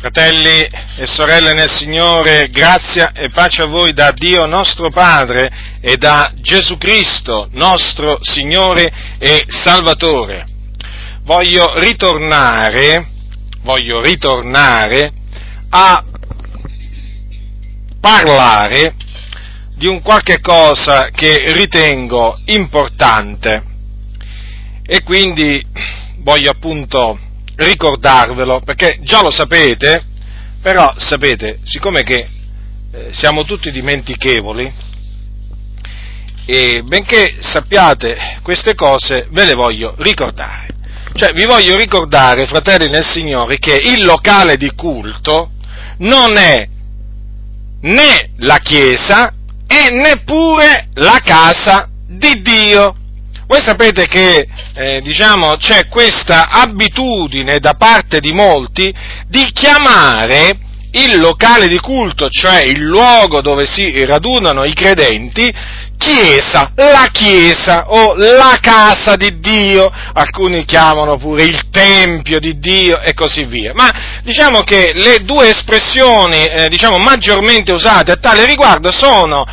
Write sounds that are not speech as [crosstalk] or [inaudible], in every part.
Fratelli e sorelle nel Signore, grazia e pace a voi da Dio nostro Padre e da Gesù Cristo, nostro Signore e Salvatore. Voglio ritornare, voglio ritornare a parlare di un qualche cosa che ritengo importante e quindi voglio appunto ricordarvelo, perché già lo sapete, però sapete, siccome che eh, siamo tutti dimentichevoli, e benché sappiate queste cose, ve le voglio ricordare. Cioè, vi voglio ricordare, fratelli nel Signore, che il locale di culto non è né la Chiesa e neppure la casa di Dio. Voi sapete che eh, diciamo, c'è questa abitudine da parte di molti di chiamare il locale di culto, cioè il luogo dove si radunano i credenti, chiesa, la chiesa o la casa di Dio, alcuni chiamano pure il tempio di Dio e così via. Ma diciamo che le due espressioni eh, diciamo, maggiormente usate a tale riguardo sono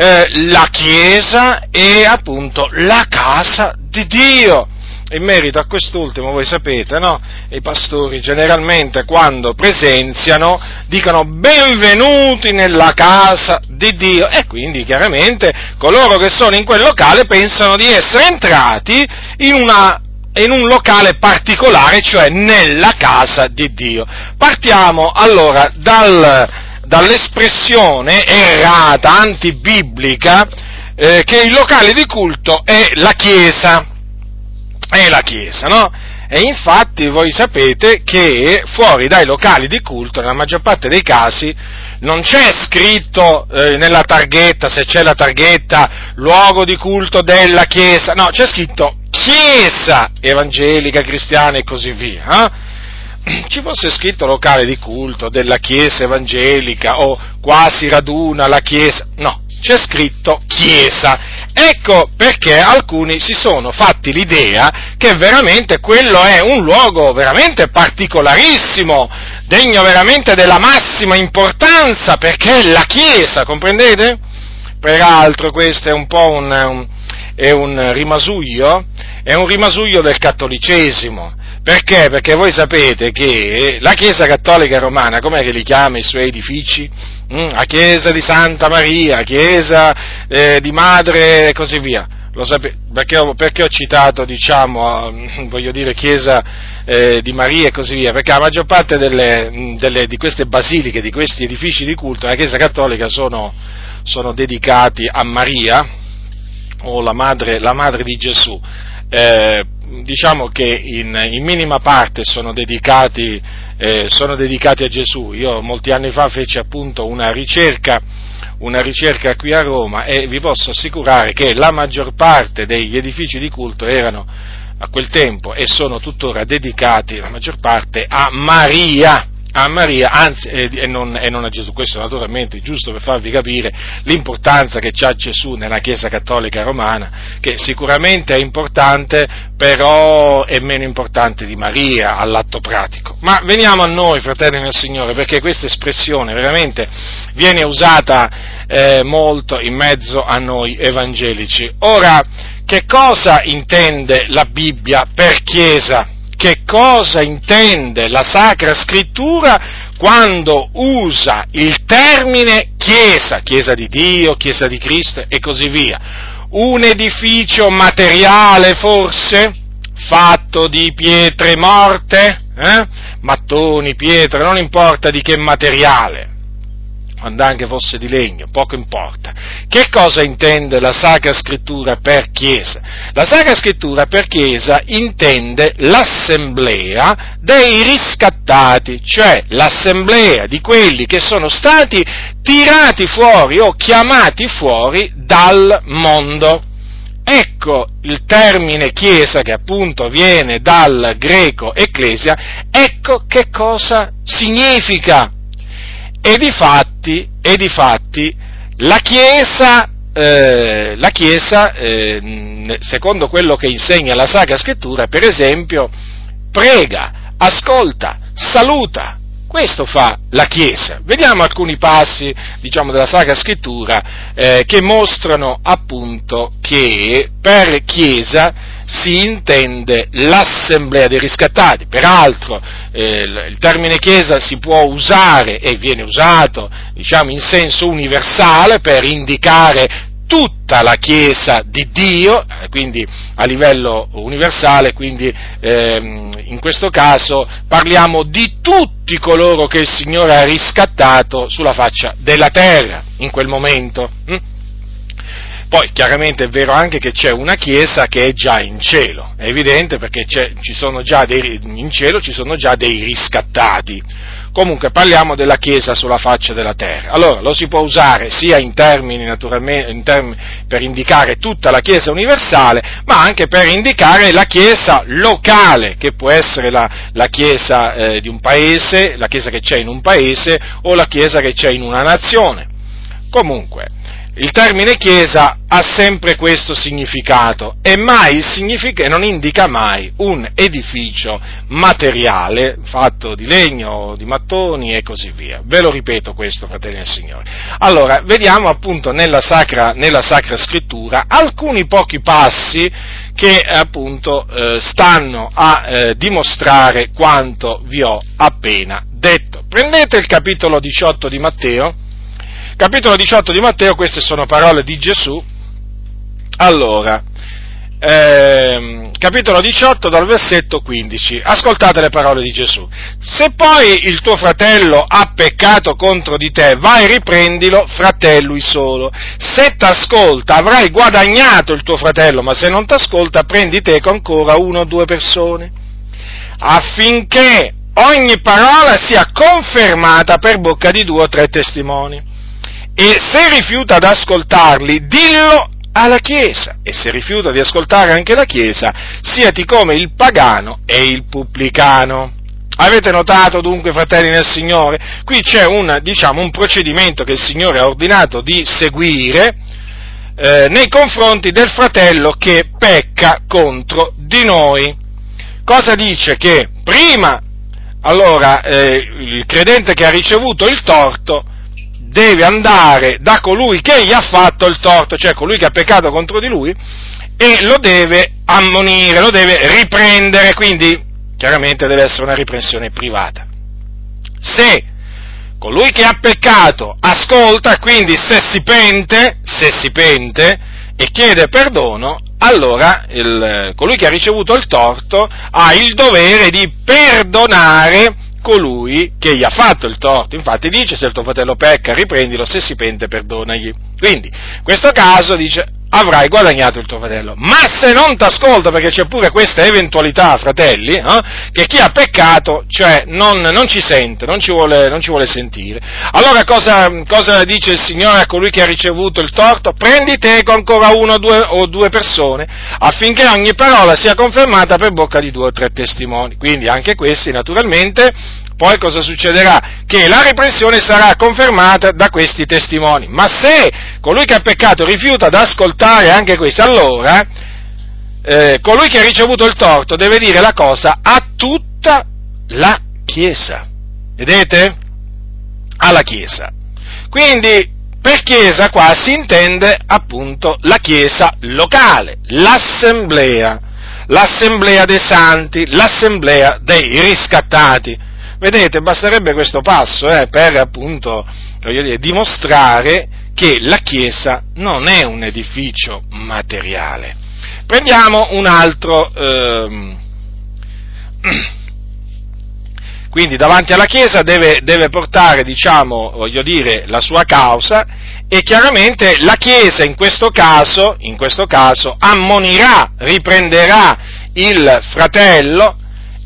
eh, la chiesa e appunto la casa di Dio. In merito a quest'ultimo, voi sapete, no? I pastori generalmente quando presenziano dicono benvenuti nella casa di Dio e quindi chiaramente coloro che sono in quel locale pensano di essere entrati in una in un locale particolare, cioè nella casa di Dio. Partiamo allora dal, dall'espressione errata, antibiblica, eh, che il locale di culto è la Chiesa è la Chiesa, no? E infatti voi sapete che fuori dai locali di culto, nella maggior parte dei casi, non c'è scritto eh, nella targhetta, se c'è la targhetta, luogo di culto della Chiesa, no, c'è scritto Chiesa evangelica, cristiana e così via. Eh? Ci fosse scritto locale di culto della Chiesa evangelica o quasi raduna la Chiesa, no, c'è scritto Chiesa Ecco perché alcuni si sono fatti l'idea che veramente quello è un luogo veramente particolarissimo, degno veramente della massima importanza, perché è la Chiesa, comprendete? Peraltro questo è un po' un, un, è un rimasuglio, è un rimasuglio del cattolicesimo. Perché? Perché voi sapete che la Chiesa Cattolica Romana, com'è che li chiama i suoi edifici? Mm, a chiesa di Santa Maria, a chiesa eh, di Madre e così via. Sape- perché, ho, perché, ho, citato, diciamo, [laughs] voglio dire, chiesa eh, di Maria e così via? Perché la maggior parte delle, delle, di queste basiliche, di questi edifici di culto nella Chiesa Cattolica sono, sono dedicati a Maria, o la madre, la madre di Gesù. Eh, diciamo che in, in minima parte sono dedicati eh, sono dedicati a Gesù. Io molti anni fa feci appunto una ricerca, una ricerca qui a Roma e vi posso assicurare che la maggior parte degli edifici di culto erano a quel tempo e sono tuttora dedicati, la maggior parte, a Maria a Maria, anzi, e, e, non, e, non, a Gesù. Questo naturalmente giusto per farvi capire l'importanza che ha Gesù nella Chiesa Cattolica Romana, che sicuramente è importante, però è meno importante di Maria all'atto pratico. Ma veniamo a noi, fratelli nel Signore, perché questa espressione veramente viene usata eh, molto in mezzo a noi evangelici. Ora, che cosa intende la Bibbia per Chiesa? Che cosa intende la Sacra Scrittura quando usa il termine Chiesa, Chiesa di Dio, Chiesa di Cristo e così via. Un edificio materiale forse, fatto di pietre morte, eh? mattoni, pietre, non importa di che materiale, quando anche fosse di legno, poco importa. Che cosa intende la Sacra Scrittura per Chiesa? La Sacra Scrittura per Chiesa intende l'assemblea dei riscattati, cioè l'assemblea di quelli che sono stati tirati fuori o chiamati fuori dal mondo. Ecco il termine Chiesa che appunto viene dal greco ecclesia, ecco che cosa significa e di fatti, e di fatti la Chiesa, eh, la Chiesa eh, secondo quello che insegna la Sacra Scrittura, per esempio, prega, ascolta, saluta Questo fa la Chiesa. Vediamo alcuni passi, diciamo, della Sacra Scrittura eh, che mostrano appunto che per Chiesa si intende l'assemblea dei riscattati. Peraltro eh, il termine Chiesa si può usare e viene usato, diciamo, in senso universale per indicare tutta la Chiesa di Dio, eh, quindi a livello universale, quindi ehm, in questo caso parliamo di tutti coloro che il Signore ha riscattato sulla faccia della terra in quel momento. Hm? Poi chiaramente è vero anche che c'è una Chiesa che è già in cielo, è evidente perché dei, in cielo ci sono già dei riscattati Comunque parliamo della Chiesa sulla faccia della terra. Allora lo si può usare sia in termini, in termini per indicare tutta la Chiesa universale, ma anche per indicare la Chiesa locale, che può essere la, la Chiesa eh, di un paese, la Chiesa che c'è in un paese o la Chiesa che c'è in una nazione. Comunque, il termine chiesa ha sempre questo significato e significa, non indica mai un edificio materiale fatto di legno, di mattoni e così via. Ve lo ripeto questo, fratelli del Signore. Allora, vediamo appunto nella Sacra, nella sacra Scrittura alcuni pochi passi che appunto eh, stanno a eh, dimostrare quanto vi ho appena detto. Prendete il capitolo 18 di Matteo, capitolo 18 di Matteo, queste sono parole di Gesù. Allora, ehm, capitolo 18 dal versetto 15, ascoltate le parole di Gesù. Se poi il tuo fratello ha peccato contro di te, vai e riprendilo, fratello solo. Se t'ascolta avrai guadagnato il tuo fratello, ma se non t'ascolta prendi te con ancora uno o due persone, affinché ogni parola sia confermata per bocca di due o tre testimoni e se rifiuta di ascoltarli, dillo alla Chiesa, e se rifiuta di ascoltare anche la Chiesa, siati come il pagano e il pubblicano. Avete notato dunque, fratelli nel Signore? Qui c'è un, diciamo, un procedimento che il Signore ha ordinato di seguire eh, nei confronti del fratello che pecca contro di noi. Cosa dice? Che prima, allora, eh, il credente che ha ricevuto il torto deve andare da colui che gli ha fatto il torto, cioè colui che ha peccato contro di lui, e lo deve ammonire, lo deve riprendere, quindi chiaramente deve essere una riprensione privata. Se colui che ha peccato ascolta, quindi se si pente, se si pente e chiede perdono, allora il, colui che ha ricevuto il torto ha il dovere di perdonare colui che gli ha fatto il torto. Infatti dice se il tuo fratello pecca riprendilo, se si pente perdonagli. Quindi, in questo caso dice avrai guadagnato il tuo fratello. Ma se non ti ascolta, perché c'è pure questa eventualità, fratelli, eh, che chi ha peccato, cioè, non, non ci sente, non ci, vuole, non ci vuole, sentire. Allora cosa, cosa, dice il Signore a colui che ha ricevuto il torto? Prendi te con ancora uno due, o due persone, affinché ogni parola sia confermata per bocca di due o tre testimoni. Quindi anche questi, naturalmente, poi cosa succederà? Che la riprensione sarà confermata da questi testimoni. Ma se colui che ha peccato rifiuta di ascoltare anche questi, allora eh, colui che ha ricevuto il torto deve dire la cosa a tutta la Chiesa. Vedete? Alla Chiesa. Quindi per Chiesa qua si intende appunto la Chiesa locale, l'assemblea, l'assemblea dei santi, l'assemblea dei riscattati. Vedete, basterebbe questo passo eh, per appunto dire, dimostrare che la Chiesa non è un edificio materiale. Prendiamo un altro. Ehm, [clears throat] quindi davanti alla Chiesa deve, deve portare, diciamo, voglio dire, la sua causa e chiaramente la Chiesa in questo caso, in questo caso ammonirà, riprenderà il fratello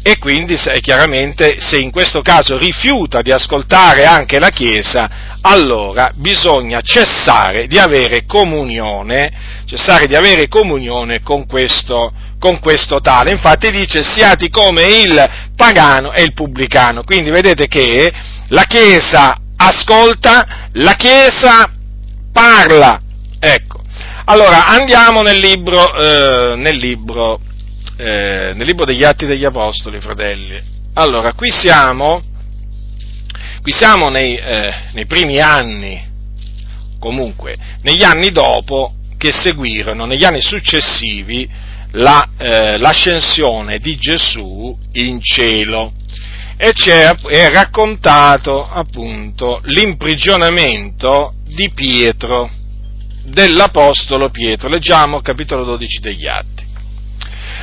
e quindi se, chiaramente se in questo caso rifiuta di ascoltare anche la Chiesa, allora bisogna cessare di avere comunione, cessare di avere comunione con questo, con questo tale. Infatti dice siati come il pagano e il pubblicano. Quindi vedete che la Chiesa ascolta, la Chiesa parla. Ecco. Allora andiamo nel libro, eh, nel libro eh, nel libro degli Atti degli Apostoli, fratelli. Allora, qui siamo Qui siamo nei, eh, nei primi anni, comunque, negli anni dopo che seguirono, negli anni successivi, la, eh, l'ascensione di Gesù in cielo e c'è, è raccontato appunto l'imprigionamento di Pietro, dell'Apostolo Pietro. Leggiamo capitolo 12 degli Atti.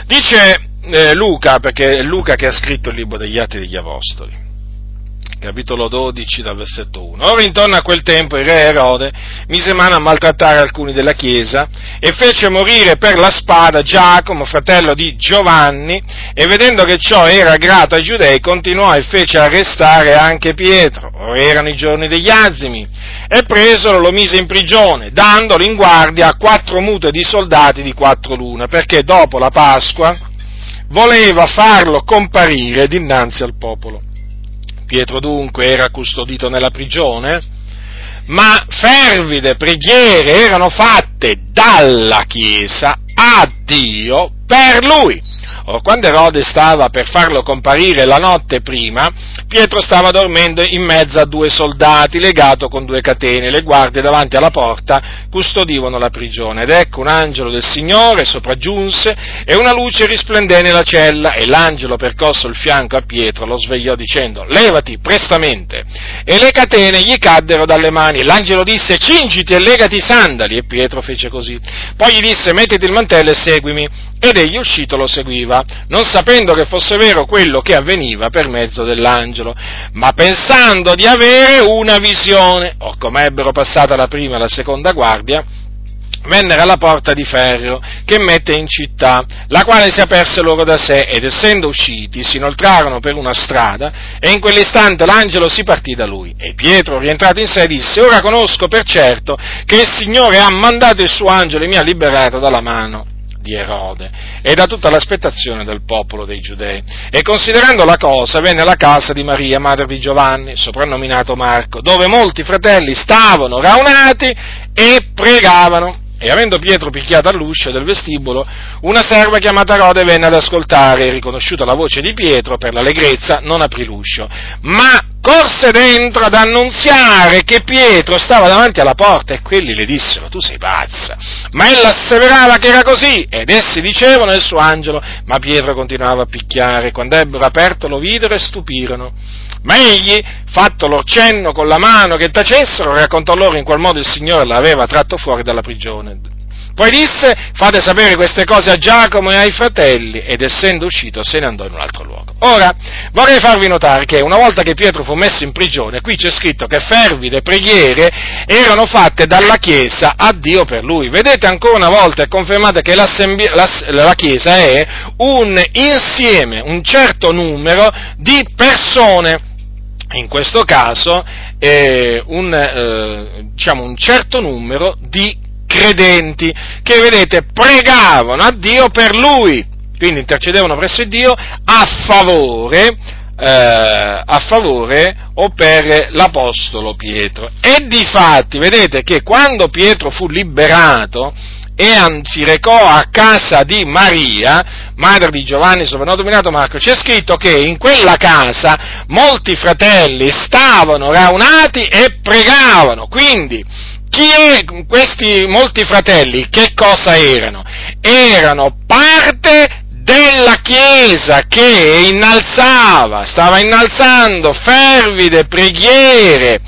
Dice eh, Luca, perché è Luca che ha scritto il libro degli Atti degli Apostoli capitolo 12 dal versetto 1. Ora intorno a quel tempo il re Erode mise mano a maltrattare alcuni della chiesa e fece morire per la spada Giacomo, fratello di Giovanni, e vedendo che ciò era grato ai giudei continuò e fece arrestare anche Pietro. Ora erano i giorni degli azimi e presolo lo mise in prigione, dandolo in guardia a quattro mute di soldati di quattro lune, perché dopo la Pasqua voleva farlo comparire dinanzi al popolo. Pietro dunque era custodito nella prigione, ma fervide preghiere erano fatte dalla Chiesa a Dio per lui. Or, quando Erode stava per farlo comparire la notte prima, Pietro stava dormendo in mezzo a due soldati, legato con due catene. Le guardie davanti alla porta custodivano la prigione. Ed ecco un angelo del Signore sopraggiunse e una luce risplendé nella cella e l'angelo percosso il fianco a Pietro lo svegliò dicendo levati prestamente. E le catene gli caddero dalle mani. L'angelo disse cingiti e legati i sandali e Pietro fece così. Poi gli disse mettiti il mantello e seguimi. Ed egli uscito lo seguiva, non sapendo che fosse vero quello che avveniva per mezzo dell'angelo, ma pensando di avere una visione. O come ebbero passata la prima e la seconda guardia, vennero alla porta di ferro che mette in città, la quale si aperse loro da sé ed essendo usciti si inoltrarono per una strada e in quell'istante l'angelo si partì da lui e Pietro rientrato in sé disse ora conosco per certo che il Signore ha mandato il suo angelo e mi ha liberato dalla mano di Erode e da tutta l'aspettazione del popolo dei giudei. E considerando la cosa, venne alla casa di Maria, madre di Giovanni, soprannominato Marco, dove molti fratelli stavano raunati e pregavano. E avendo Pietro picchiato all'uscio del vestibolo, una serva chiamata Rode venne ad ascoltare e riconosciuta la voce di Pietro per l'allegrezza non aprì l'uscio, ma corse dentro ad annunziare che Pietro stava davanti alla porta e quelli le dissero tu sei pazza. Ma ella asseverava che era così ed essi dicevano il suo angelo, ma Pietro continuava a picchiare. Quando ebbero aperto lo videro e stupirono. Ma egli, fatto loro cenno con la mano che tacessero, raccontò loro in qual modo il Signore l'aveva tratto fuori dalla prigione. Poi disse, fate sapere queste cose a Giacomo e ai fratelli, ed essendo uscito se ne andò in un altro luogo. Ora, vorrei farvi notare che una volta che Pietro fu messo in prigione, qui c'è scritto che fervide preghiere erano fatte dalla Chiesa a Dio per lui. Vedete ancora una volta, è confermato che la, la Chiesa è un insieme, un certo numero di persone in questo caso eh, un, eh, diciamo, un certo numero di credenti che, vedete, pregavano a Dio per lui, quindi intercedevano presso Dio a favore, eh, a favore o per l'Apostolo Pietro. E di fatti, vedete che quando Pietro fu liberato, e si recò a casa di Maria, madre di Giovanni soprannominato Marco, c'è scritto che in quella casa molti fratelli stavano raunati e pregavano. Quindi, chi è, questi molti fratelli, che cosa erano? Erano parte della Chiesa che innalzava, stava innalzando fervide preghiere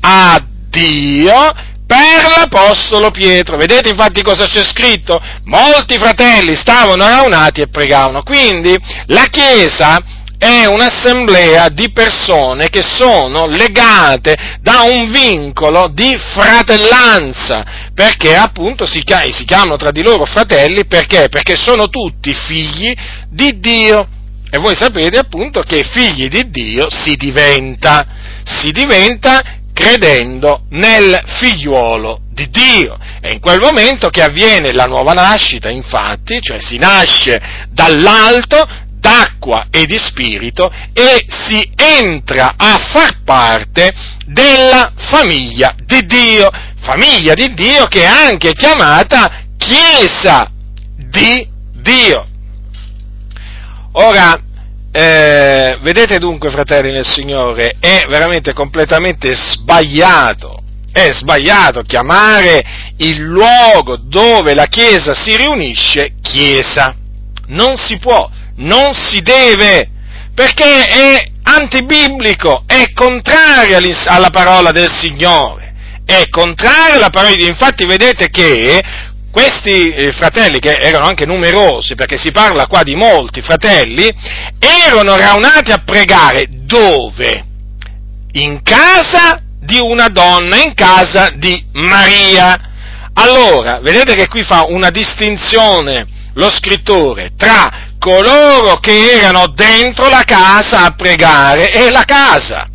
a Dio per l'Apostolo Pietro. Vedete infatti cosa c'è scritto? Molti fratelli stavano raunati e pregavano. Quindi la Chiesa è un'assemblea di persone che sono legate da un vincolo di fratellanza, perché appunto si, chiamano tra di loro fratelli, perché? Perché sono tutti figli di Dio. E voi sapete appunto che figli di Dio si diventa, si diventa credendo nel figliuolo di Dio. È in quel momento che avviene la nuova nascita, infatti, cioè si nasce dall'alto, d'acqua e di spirito e si entra a far parte della famiglia di Dio, famiglia di Dio che è anche chiamata Chiesa di Dio. Ora, eh, vedete dunque, fratelli nel Signore, è veramente completamente sbagliato, è sbagliato chiamare il luogo dove la Chiesa si riunisce Chiesa. Non si può, non si deve, perché è antibiblico, è contrario alla parola del Signore, è contrario alla parola di Dio. Infatti vedete che questi eh, fratelli, che erano anche numerosi, perché si parla qua di molti fratelli, erano raunati a pregare dove? In casa di una donna, in casa di Maria. Allora, vedete che qui fa una distinzione lo scrittore tra coloro che erano dentro la casa a pregare e la casa,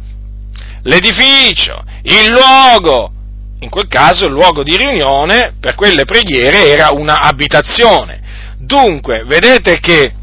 l'edificio, il luogo, in quel caso il luogo di riunione per quelle preghiere era una abitazione. Dunque, vedete che,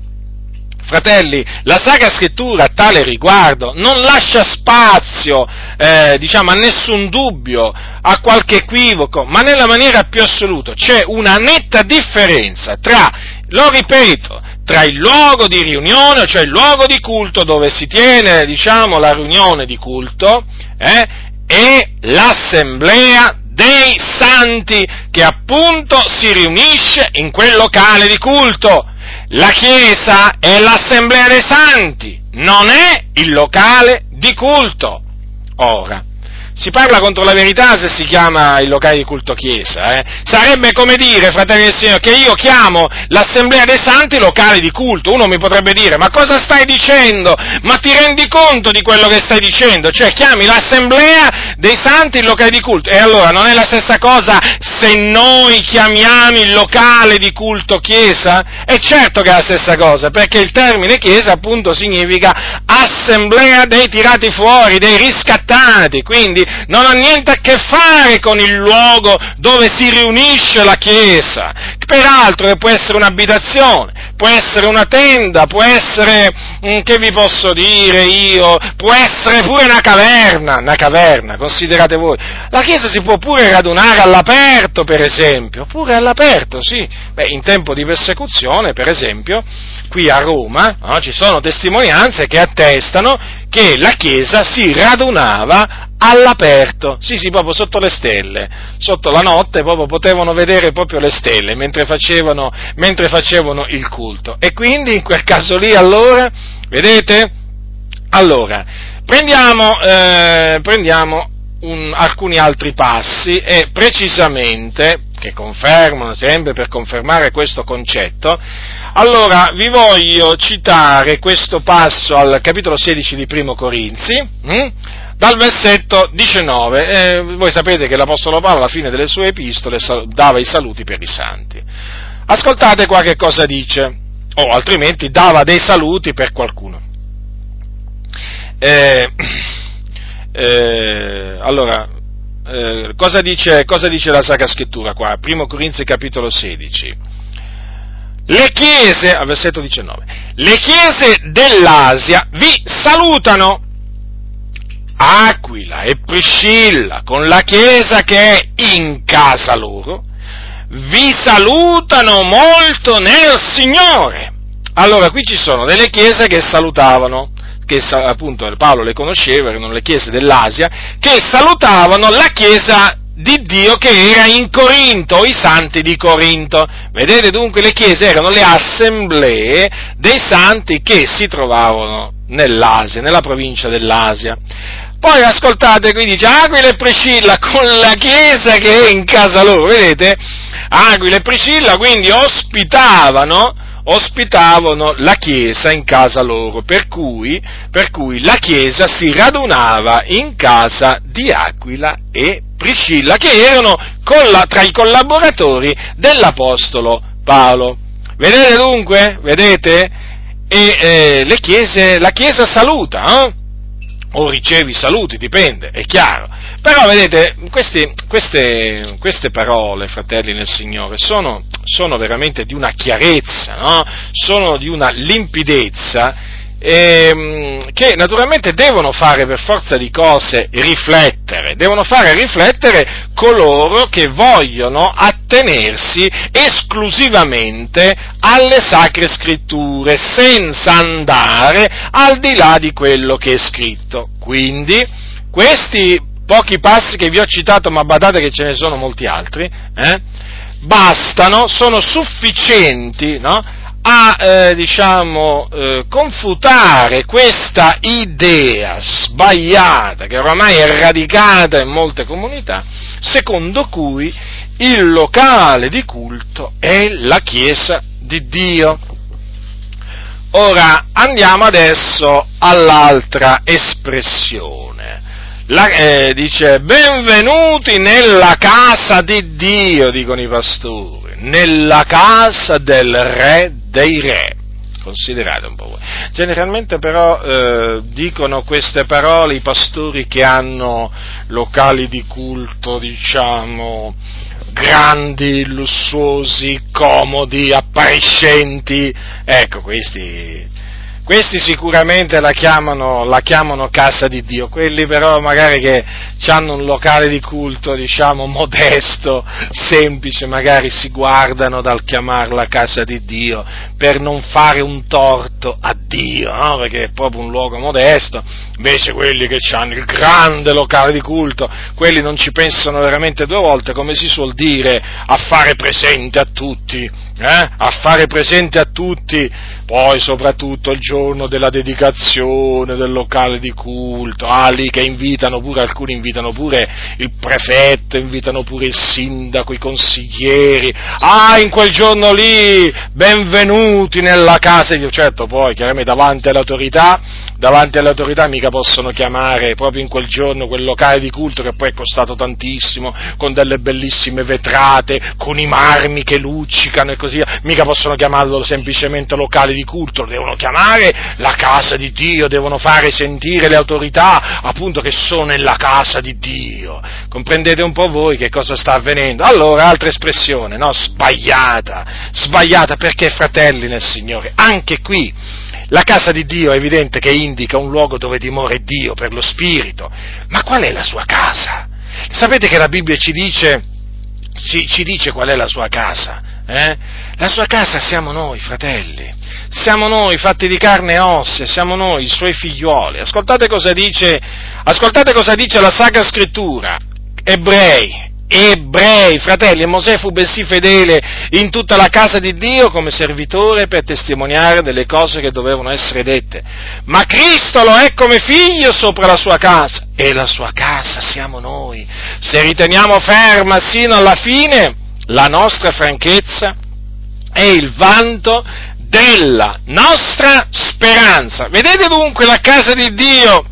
fratelli, la Sacra Scrittura a tale riguardo non lascia spazio, eh, diciamo, a nessun dubbio, a qualche equivoco, ma nella maniera più assoluta c'è una netta differenza tra, lo ripeto, tra il luogo di riunione, cioè il luogo di culto dove si tiene, diciamo, la riunione di culto, eh, e l'assemblea dei santi che appunto si riunisce in quel locale di culto. La Chiesa è l'assemblea dei santi, non è il locale di culto. Ora, si parla contro la verità se si chiama il locale di culto chiesa, eh? Sarebbe come dire, fratelli del Signore, che io chiamo l'assemblea dei santi locale di culto. Uno mi potrebbe dire, ma cosa stai dicendo? Ma ti rendi conto di quello che stai dicendo? Cioè, chiami l'assemblea dei santi il locale di culto. E allora, non è la stessa cosa se noi chiamiamo il locale di culto chiesa? È certo che è la stessa cosa, perché il termine chiesa appunto significa assemblea dei tirati fuori, dei riscattati, quindi non ha niente a che fare con il luogo dove si riunisce la Chiesa, peraltro può essere un'abitazione, può essere una tenda, può essere, mm, che vi posso dire io, può essere pure una caverna, una caverna, considerate voi. La Chiesa si può pure radunare all'aperto, per esempio, pure all'aperto, sì. Beh, in tempo di persecuzione, per esempio, qui a Roma no, ci sono testimonianze che attestano che la Chiesa si radunava all'aperto, sì sì, proprio sotto le stelle, sotto la notte proprio potevano vedere proprio le stelle mentre facevano, mentre facevano il culto. E quindi in quel caso lì allora, vedete? Allora, prendiamo, eh, prendiamo un, alcuni altri passi e precisamente, che confermano sempre per confermare questo concetto, allora, vi voglio citare questo passo al capitolo 16 di Primo Corinzi, hm? dal versetto 19. Eh, voi sapete che l'Apostolo Paolo alla fine delle sue epistole dava i saluti per i santi. Ascoltate qua che cosa dice, o altrimenti dava dei saluti per qualcuno. Eh, eh, allora, eh, cosa dice, cosa dice la Sacra Scrittura qua? Primo Corinzi capitolo 16 le chiese, al versetto 19, le chiese dell'Asia vi salutano. Aquila e Priscilla, con la chiesa che è in casa loro, vi salutano molto nel Signore. Allora, qui ci sono delle chiese che salutavano, che appunto Paolo le conosceva, erano le chiese dell'Asia, che salutavano la chiesa di Dio che era in Corinto, i santi di Corinto. Vedete dunque le chiese erano le assemblee dei santi che si trovavano nell'Asia, nella provincia dell'Asia. Poi ascoltate, qui dice Aquila e Priscilla con la chiesa che è in casa loro, vedete? Aquila e Priscilla quindi ospitavano ospitavano la chiesa in casa loro, per cui, per cui, la chiesa si radunava in casa di Aquila e Priscilla, che erano colla, tra i collaboratori dell'Apostolo Paolo. Vedete dunque? Vedete? E eh, chiese, la Chiesa saluta, eh? o ricevi saluti, dipende, è chiaro. Però vedete, questi, queste, queste, parole, fratelli nel Signore, sono, sono veramente di una chiarezza, no? sono di una limpidezza ehm, che naturalmente devono fare per forza di cose riflettere, devono fare riflettere coloro che vogliono attenersi esclusivamente alle sacre scritture, senza andare al di là di quello che è scritto. Quindi, questi pochi passi che vi ho citato, ma badate che ce ne sono molti altri, eh, bastano, sono sufficienti, no? A eh, diciamo, eh, confutare questa idea sbagliata che oramai è radicata in molte comunità, secondo cui il locale di culto è la Chiesa di Dio. Ora andiamo adesso all'altra espressione. La, eh, dice benvenuti nella casa di Dio, dicono i pastori, nella casa del re dei re. Considerate un po' voi. Generalmente però eh, dicono queste parole i pastori che hanno locali di culto, diciamo, grandi, lussuosi, comodi, appariscenti. Ecco, questi questi sicuramente la chiamano, la chiamano, casa di Dio, quelli però magari che hanno un locale di culto, diciamo, modesto, semplice, magari si guardano dal chiamarla casa di Dio per non fare un torto a Dio, no? perché è proprio un luogo modesto, invece quelli che hanno il grande locale di culto, quelli non ci pensano veramente due volte, come si suol dire, a fare presente a tutti, eh? a fare presente a tutti, poi soprattutto il giorno della dedicazione del locale di culto, ah lì che invitano pure, alcuni invitano pure il prefetto, invitano pure il sindaco, i consiglieri, ah in quel giorno lì, benvenuti nella casa di certo poi chiaramente davanti all'autorità, davanti all'autorità mica possono chiamare proprio in quel giorno quel locale di culto che poi è costato tantissimo, con delle bellissime vetrate, con i marmi che luccicano e così via, mica possono chiamarlo semplicemente locale di culto, lo devono chiamare la casa di Dio, devono fare sentire le autorità appunto che sono nella casa di Dio. Comprendete un po' voi che cosa sta avvenendo? Allora, altra espressione, no? Sbagliata, sbagliata perché fratelli nel Signore, anche qui la casa di Dio è evidente che indica un luogo dove dimora Dio per lo Spirito, ma qual è la sua casa? Sapete che la Bibbia ci dice, ci, ci dice qual è la sua casa? Eh? La sua casa siamo noi, fratelli. Siamo noi, fatti di carne e ossa, siamo noi, i suoi figlioli. Ascoltate cosa dice, ascoltate cosa dice la Sacra Scrittura. Ebrei, ebrei, fratelli, e Mosè fu bensì fedele in tutta la casa di Dio come servitore per testimoniare delle cose che dovevano essere dette. Ma Cristo lo è come figlio sopra la sua casa e la sua casa siamo noi. Se riteniamo ferma sino alla fine, la nostra franchezza è il vanto della nostra speranza. Vedete dunque la casa di Dio?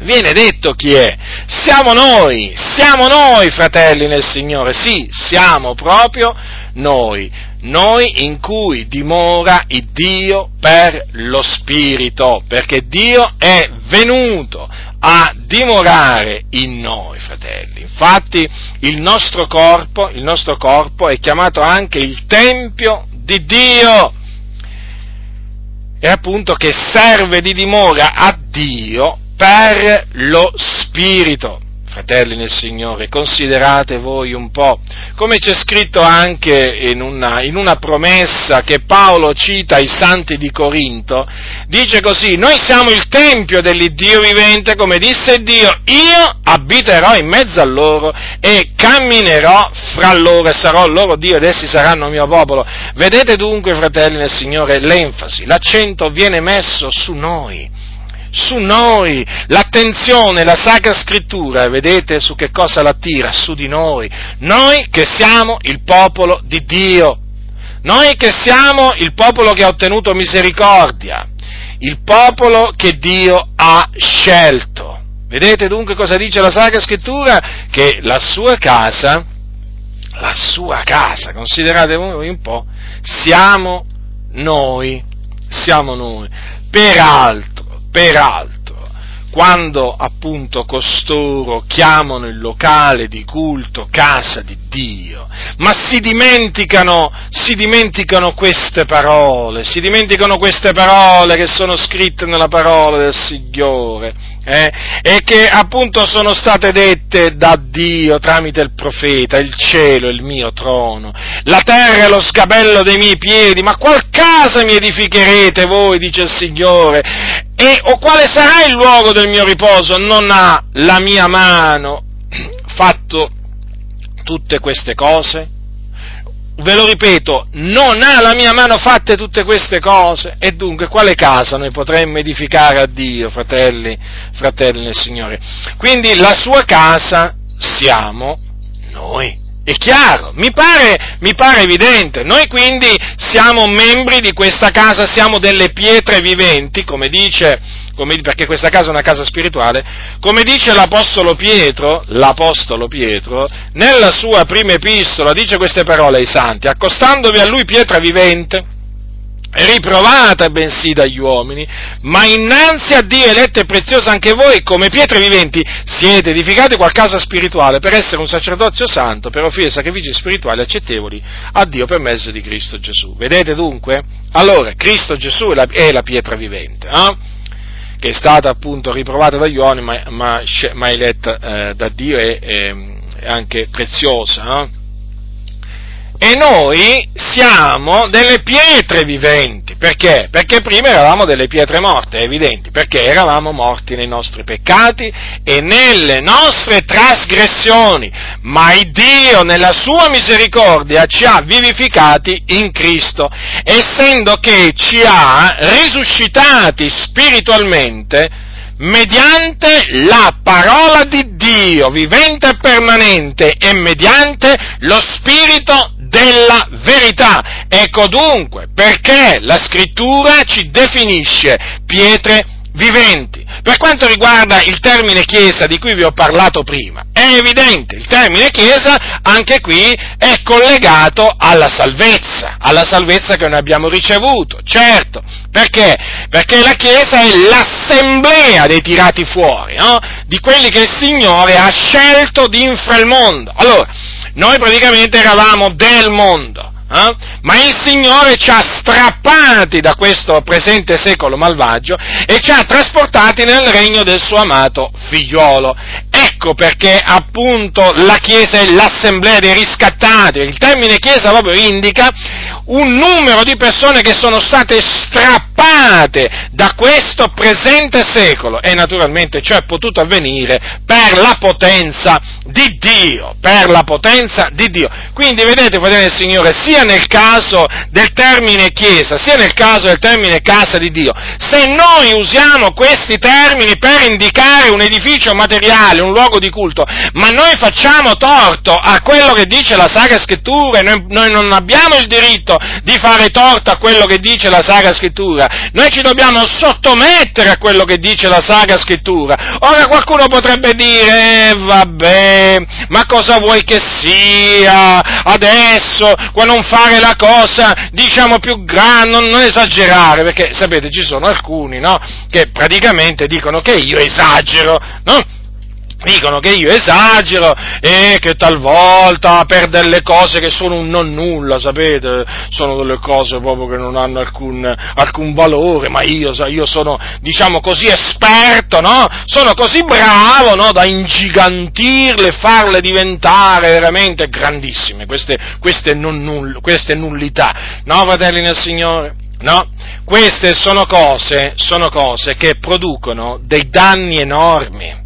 Viene detto chi è? Siamo noi, siamo noi fratelli nel Signore, sì, siamo proprio noi, noi in cui dimora il Dio per lo Spirito, perché Dio è venuto a dimorare in noi, fratelli. Infatti il nostro corpo, il nostro corpo è chiamato anche il Tempio di Dio. E appunto che serve di dimora a Dio per lo Spirito fratelli nel Signore, considerate voi un po', come c'è scritto anche in una, in una, promessa che Paolo cita ai santi di Corinto, dice così, noi siamo il Tempio dell'Iddio vivente, come disse Dio, io abiterò in mezzo a loro e camminerò fra loro e sarò loro Dio ed essi saranno mio popolo. Vedete dunque, fratelli nel Signore, l'enfasi, l'accento viene messo su noi su noi, l'attenzione, la Sacra Scrittura, vedete su che cosa l'attira? Su di noi, noi che siamo il popolo di Dio, noi che siamo il popolo che ha ottenuto misericordia, il popolo che Dio ha scelto. Vedete dunque cosa dice la Sacra Scrittura? Che la sua casa, la sua casa, considerate voi un po', siamo noi, siamo noi. Peraltro, Peraltro, quando appunto costoro chiamano il locale di culto casa di Dio, ma si dimenticano, si dimenticano queste parole, si dimenticano queste parole che sono scritte nella parola del Signore eh, e che appunto sono state dette da Dio tramite il profeta, il cielo è il mio trono, la terra è lo scabello dei miei piedi, ma qual casa mi edificherete voi, dice il Signore, e o quale sarà il luogo del mio riposo? Non ha la mia mano fatto tutte queste cose? ve lo ripeto, non ha la mia mano fatte tutte queste cose. E dunque, quale casa noi potremmo edificare a Dio, fratelli, fratelli nel Signore? Quindi la sua casa siamo noi. È chiaro, mi pare, mi pare, evidente. Noi quindi siamo membri di questa casa, siamo delle pietre viventi, come dice, come, perché questa casa è una casa spirituale, come dice l'Apostolo Pietro, l'Apostolo Pietro, nella sua prima epistola dice queste parole ai santi, accostandovi a lui pietra vivente, riprovata bensì dagli uomini, ma innanzi a Dio eletto e prezioso anche voi, come pietre viventi, siete edificati qualcosa spirituale per essere un sacerdozio santo, per offrire sacrifici spirituali accettevoli a Dio per mezzo di Cristo Gesù. Vedete dunque? Allora, Cristo Gesù è la, è la pietra vivente, eh? Che è stata appunto riprovata dagli uomini, ma, ma, ma eletta eh, da Dio e, e anche preziosa. Eh? E noi siamo delle pietre viventi. Perché? Perché prima eravamo delle pietre morte, è evidente, perché eravamo morti nei nostri peccati e nelle nostre trasgressioni. Ma il Dio, nella sua misericordia, ci ha vivificati in Cristo, essendo che ci ha risuscitati spiritualmente mediante la parola di Dio, vivente e permanente, e mediante lo Spirito della verità. Ecco dunque perché la scrittura ci definisce pietre viventi. Per quanto riguarda il termine Chiesa di cui vi ho parlato prima, è evidente, il termine Chiesa anche qui è collegato alla salvezza, alla salvezza che noi abbiamo ricevuto, certo, perché? Perché la Chiesa è l'assemblea dei tirati fuori, no? di quelli che il Signore ha scelto di infra il mondo. Allora, noi praticamente eravamo del mondo, eh? ma il Signore ci ha strappati da questo presente secolo malvagio e ci ha trasportati nel regno del suo amato figliolo. Ecco perché appunto la Chiesa è l'assemblea dei riscattati. Il termine Chiesa proprio indica un numero di persone che sono state strappate da questo presente secolo e naturalmente ciò è potuto avvenire per la potenza di Dio, per la potenza di Dio. Quindi vedete, fratelli del Signore, sia nel caso del termine Chiesa, sia nel caso del termine casa di Dio, se noi usiamo questi termini per indicare un edificio materiale, un luogo di culto, ma noi facciamo torto a quello che dice la Sacra Scrittura e noi, noi non abbiamo il diritto di fare torto a quello che dice la Sacra Scrittura, noi ci dobbiamo sottomettere a quello che dice la Sacra Scrittura. Ora qualcuno potrebbe dire, eh, vabbè, ma cosa vuoi che sia adesso, qua non fare la cosa, diciamo, più grande, non, non esagerare, perché sapete, ci sono alcuni, no, che praticamente dicono che io esagero, no? Dicono che io esagero e che talvolta per delle cose che sono un non nulla, sapete, sono delle cose proprio che non hanno alcun, alcun valore, ma io, io, sono, diciamo così, esperto, no? Sono così bravo, no? Da ingigantirle farle diventare veramente grandissime, queste, queste, null, queste nullità, no, fratelli nel Signore? No? Queste sono cose, sono cose che producono dei danni enormi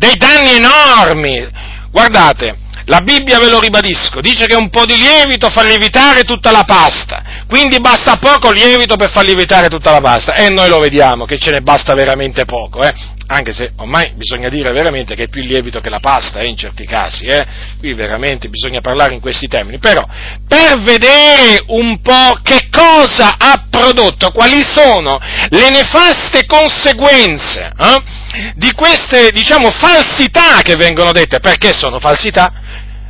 dei danni enormi. Guardate, la Bibbia, ve lo ribadisco, dice che un po' di lievito fa lievitare tutta la pasta, quindi basta poco lievito per far lievitare tutta la pasta, e noi lo vediamo che ce ne basta veramente poco, eh? Anche se ormai bisogna dire veramente che è più lievito che la pasta eh, in certi casi, eh? qui veramente bisogna parlare in questi termini, però per vedere un po' che cosa ha prodotto, quali sono le nefaste conseguenze, eh? di queste, diciamo, falsità che vengono dette. Perché sono falsità?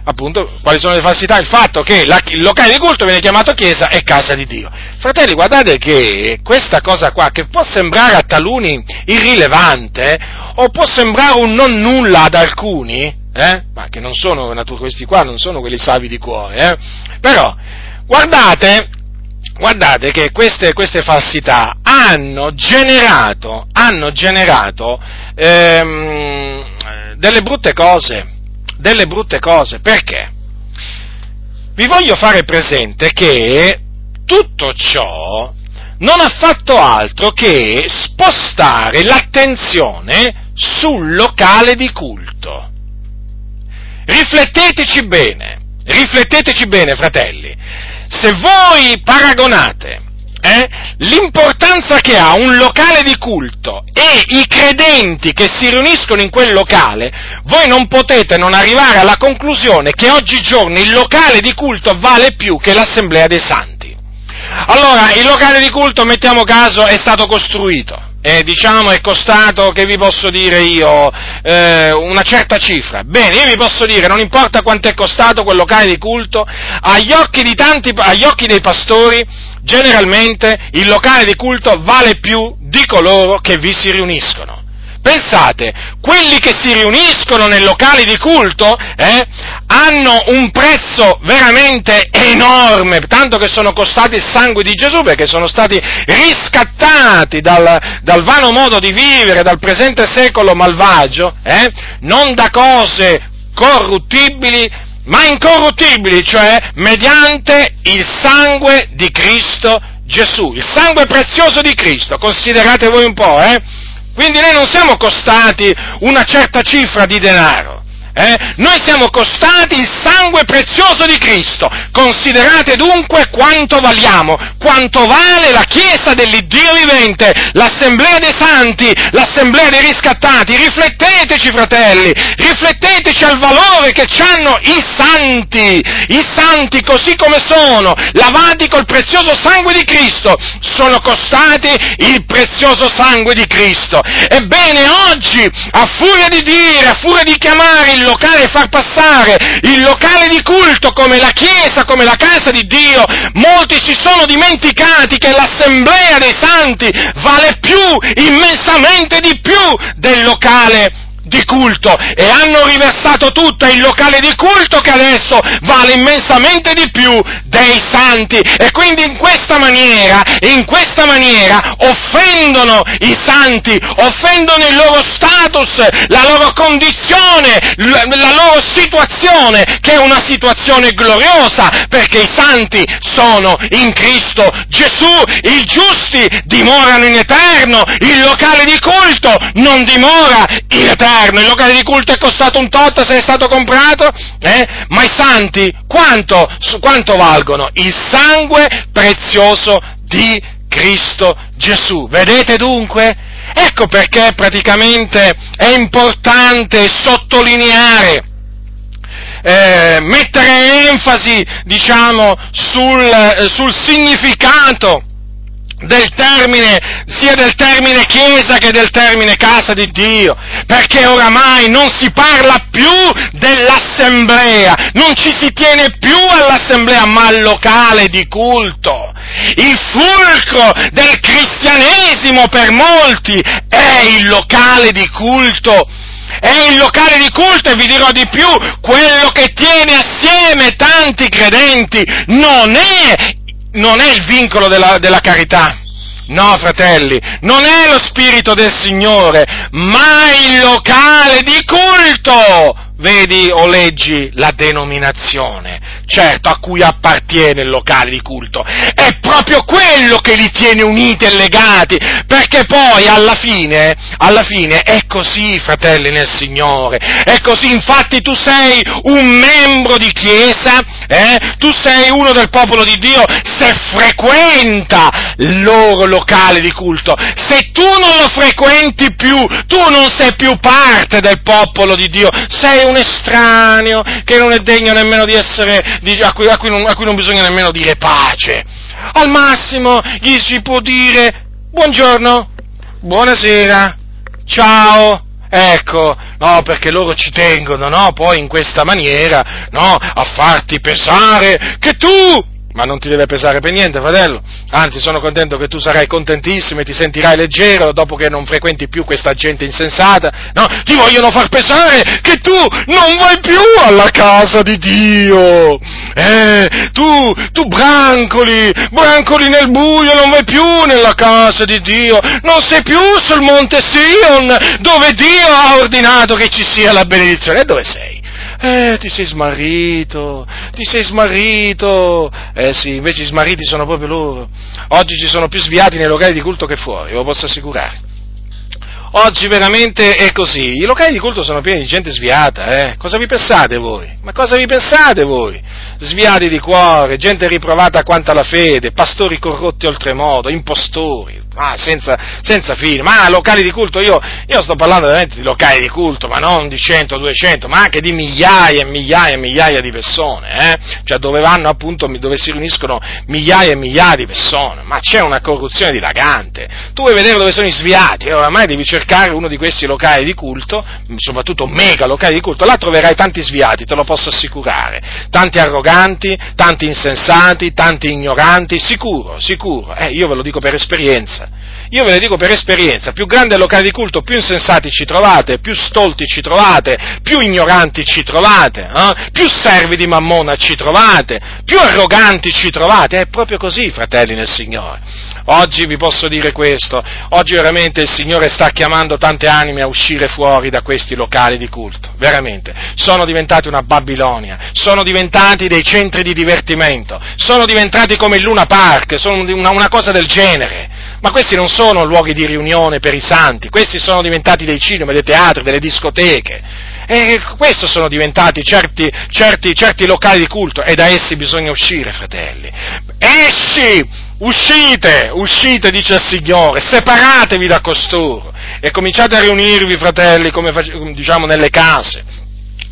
Appunto, quali sono le falsità? Il fatto che la, il locale di culto viene chiamato chiesa e casa di Dio. Fratelli, guardate che questa cosa qua, che può sembrare a taluni irrilevante, o può sembrare un non nulla ad alcuni, eh? ma che non sono, questi qua non sono quelli savi di cuore, eh? però, guardate, guardate che queste, queste falsità hanno generato, hanno generato ehm, delle brutte cose, delle brutte cose, perché? Vi voglio fare presente che tutto ciò non ha fatto altro che spostare l'attenzione sul locale di culto. Rifletteteci bene, rifletteteci bene, fratelli se voi paragonate eh, l'importanza che ha un locale di culto e i credenti che si riuniscono in quel locale, voi non potete non arrivare alla conclusione che oggigiorno il locale di culto vale più che l'assemblea dei santi. Allora, il locale di culto, mettiamo caso, è stato costruito eh, diciamo è costato, che vi posso dire io, eh, una certa cifra. Bene, io vi posso dire, non importa quanto è costato quel locale di culto, agli occhi, di tanti, agli occhi dei pastori, generalmente il locale di culto vale più di coloro che vi si riuniscono. Pensate, quelli che si riuniscono nel locale di culto eh, hanno un prezzo veramente enorme, tanto che sono costati il sangue di Gesù perché sono stati riscattati dal, dal vano modo di vivere, dal presente secolo malvagio, eh, non da cose corruttibili, ma incorruttibili, cioè mediante il sangue di Cristo Gesù, il sangue prezioso di Cristo, considerate voi un po', eh? Quindi noi non siamo costati una certa cifra di denaro. Eh? Noi siamo costati il sangue prezioso di Cristo. Considerate dunque quanto valiamo, quanto vale la Chiesa dell'Iddio vivente, l'Assemblea dei Santi, l'Assemblea dei riscattati. Rifletteteci, fratelli, rifletteteci al valore che hanno i santi, i santi così come sono, lavati col prezioso sangue di Cristo, sono costati il prezioso sangue di Cristo. Ebbene, oggi, a furia di dire, a furia di chiamare il locale, far passare il locale di culto come la chiesa, come la casa di Dio, molti si sono dimenticati che l'assemblea dei santi vale più, immensamente di più del locale di culto e hanno riversato tutto il locale di culto che adesso vale immensamente di più dei santi. E quindi in questa maniera, in questa maniera offendono i santi, offendono il loro status, la loro condizione, la, loro situazione che è una situazione gloriosa perché i santi sono in Cristo Gesù, i giusti dimorano in eterno, il locale di culto non dimora in eterno eterno, il locale di culto è costato un tot se è stato comprato, eh? ma i santi quanto, quanto valgono? Il sangue prezioso di Cristo Gesù. Vedete dunque? Ecco perché praticamente è importante sottolineare eh, mettere enfasi, diciamo, sul, eh, sul significato del termine, sia del termine chiesa che del termine casa di Dio, perché oramai non si parla più dell'assemblea, non ci si tiene più all'assemblea, ma al locale di culto. Il fulcro del cristianesimo per molti è il locale di culto. È il locale di culto e vi dirò di più, quello che tiene assieme tanti credenti non è non è il vincolo della, della carità. No, fratelli, non è lo spirito del Signore, ma il locale di culto vedi o leggi la denominazione, certo a cui appartiene il locale di culto, è proprio quello che li tiene uniti e legati, perché poi alla fine, alla fine è così, fratelli nel Signore, è così, infatti tu sei un membro di chiesa, eh? tu sei uno del popolo di Dio, se frequenta il loro locale di culto, se tu non lo frequenti più, tu non sei più parte del popolo di Dio, sei un estraneo che non è degno nemmeno di essere, di, a, cui, a, cui non, a cui non bisogna nemmeno dire pace. Al massimo gli si può dire buongiorno, buonasera, ciao, Ecco, no, perché loro ci tengono, no, poi in questa maniera, no, a farti pesare che tu ma non ti deve pesare per niente, fratello. Anzi, sono contento che tu sarai contentissimo e ti sentirai leggero dopo che non frequenti più questa gente insensata. No, ti vogliono far pesare che tu non vai più alla casa di Dio. Eh, tu, tu brancoli, brancoli nel buio, non vai più nella casa di Dio. Non sei più sul monte Sion dove Dio ha ordinato che ci sia la benedizione. E dove sei? Eh, ti sei smarrito, ti sei smarrito. Eh sì, invece i smarriti sono proprio loro. Oggi ci sono più sviati nei locali di culto che fuori, ve lo posso assicurare. Oggi veramente è così. I locali di culto sono pieni di gente sviata, eh? Cosa vi pensate voi? Ma cosa vi pensate voi? Sviati di cuore, gente riprovata quanto alla fede, pastori corrotti oltremodo, impostori, ma senza, senza fine, ma locali di culto, io, io, sto parlando veramente di locali di culto, ma non di 100, 200, ma anche di migliaia e migliaia e migliaia di persone, eh? cioè dove vanno appunto, dove si riuniscono migliaia e migliaia di persone, ma c'è una corruzione dilagante, tu vuoi vedere dove sono i sviati, e oramai devi cercare uno di questi locali di culto, soprattutto mega locali di culto, là troverai tanti sviati, te lo posso assicurare, tanti arroganti, tanti insensati, tanti ignoranti, sicuro, sicuro, eh, io ve lo dico per esperienza. Io ve lo dico per esperienza, più grande è il locale di culto, più insensati ci trovate, più stolti ci trovate, più ignoranti ci trovate, eh? più servi di mammona ci trovate, più arroganti ci trovate, è proprio così, fratelli nel Signore. Oggi vi posso dire questo, oggi veramente il Signore sta chiamando tante anime a uscire fuori da questi locali di culto, veramente. Sono diventati una Babilonia, sono diventati dei centri di divertimento, sono diventati come il Luna Park, sono una, una cosa del genere. Ma questi non sono luoghi di riunione per i santi, questi sono diventati dei cinema, dei teatri, delle discoteche. E questi sono diventati certi, certi, certi locali di culto e da essi bisogna uscire, fratelli. Esci! Uscite, uscite, dice il Signore, separatevi da costoro e cominciate a riunirvi, fratelli, come diciamo nelle case,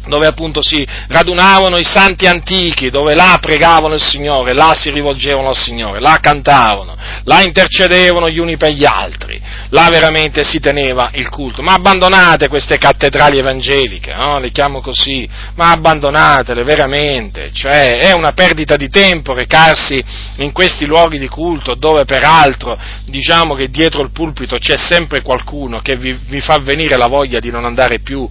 dove appunto si radunavano i santi antichi, dove là pregavano il Signore, là si rivolgevano al Signore, là cantavano, là intercedevano gli uni per gli altri, là veramente si teneva il culto. Ma abbandonate queste cattedrali evangeliche, no? le chiamo così, ma abbandonatele veramente, cioè è una perdita di tempo recarsi in questi luoghi di culto dove peraltro diciamo che dietro il pulpito c'è sempre qualcuno che vi, vi fa venire la voglia di non andare più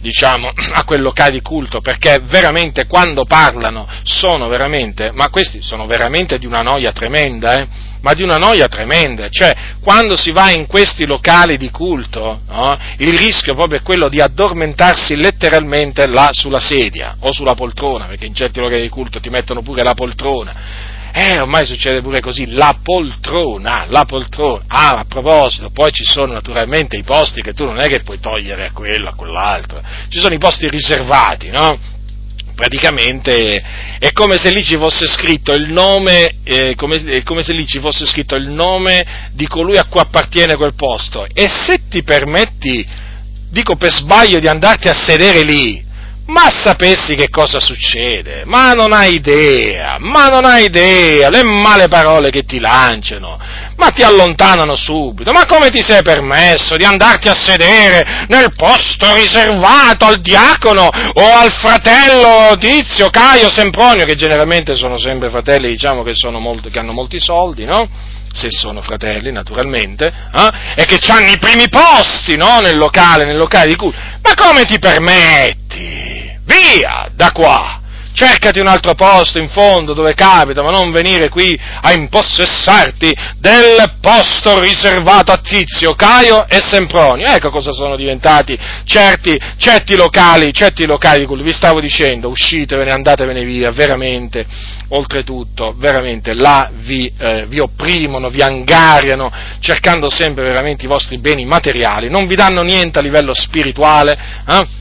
diciamo, [clears throat] a quel locale di culto, perché veramente quando parlano sono veramente, ma questi sono veramente di una noia tremenda, eh? ma di una noia tremenda, cioè quando si va in questi locali di culto, no? il rischio proprio è quello di addormentarsi letteralmente là sulla sedia o sulla poltrona, perché in certi locali di culto ti mettono pure la poltrona. Eh, ormai succede pure così, la poltrona, la poltrona. Ah, a proposito, poi ci sono naturalmente i posti che tu non è che puoi togliere a quello, a quell'altro. Ci sono i posti riservati, no? praticamente è come se lì ci fosse scritto il nome, eh, come, è come se lì ci fosse scritto il nome di colui a cui appartiene quel posto. E se ti permetti, dico per sbaglio, di andarti a sedere lì, ma sapessi che cosa succede, ma non hai idea, ma non hai idea, le male parole che ti lanciano, ma ti allontanano subito, ma come ti sei permesso di andarti a sedere nel posto riservato al diacono o al fratello Tizio, Caio, Sempronio, che generalmente sono sempre fratelli, diciamo che, molto, che hanno molti soldi, no? Se sono fratelli naturalmente, eh? e che hanno i primi posti no? nel locale, nel locale di culto. Ma come ti permetti? Via da qua! Cercati un altro posto in fondo dove capita, ma non venire qui a impossessarti del posto riservato a Tizio, Caio e Sempronio. Ecco cosa sono diventati certi, certi locali, certi locali di culto. Vi stavo dicendo, uscitevene, andatevene via, veramente, oltretutto, veramente, là vi, eh, vi opprimono, vi angariano, cercando sempre veramente i vostri beni materiali, non vi danno niente a livello spirituale, eh?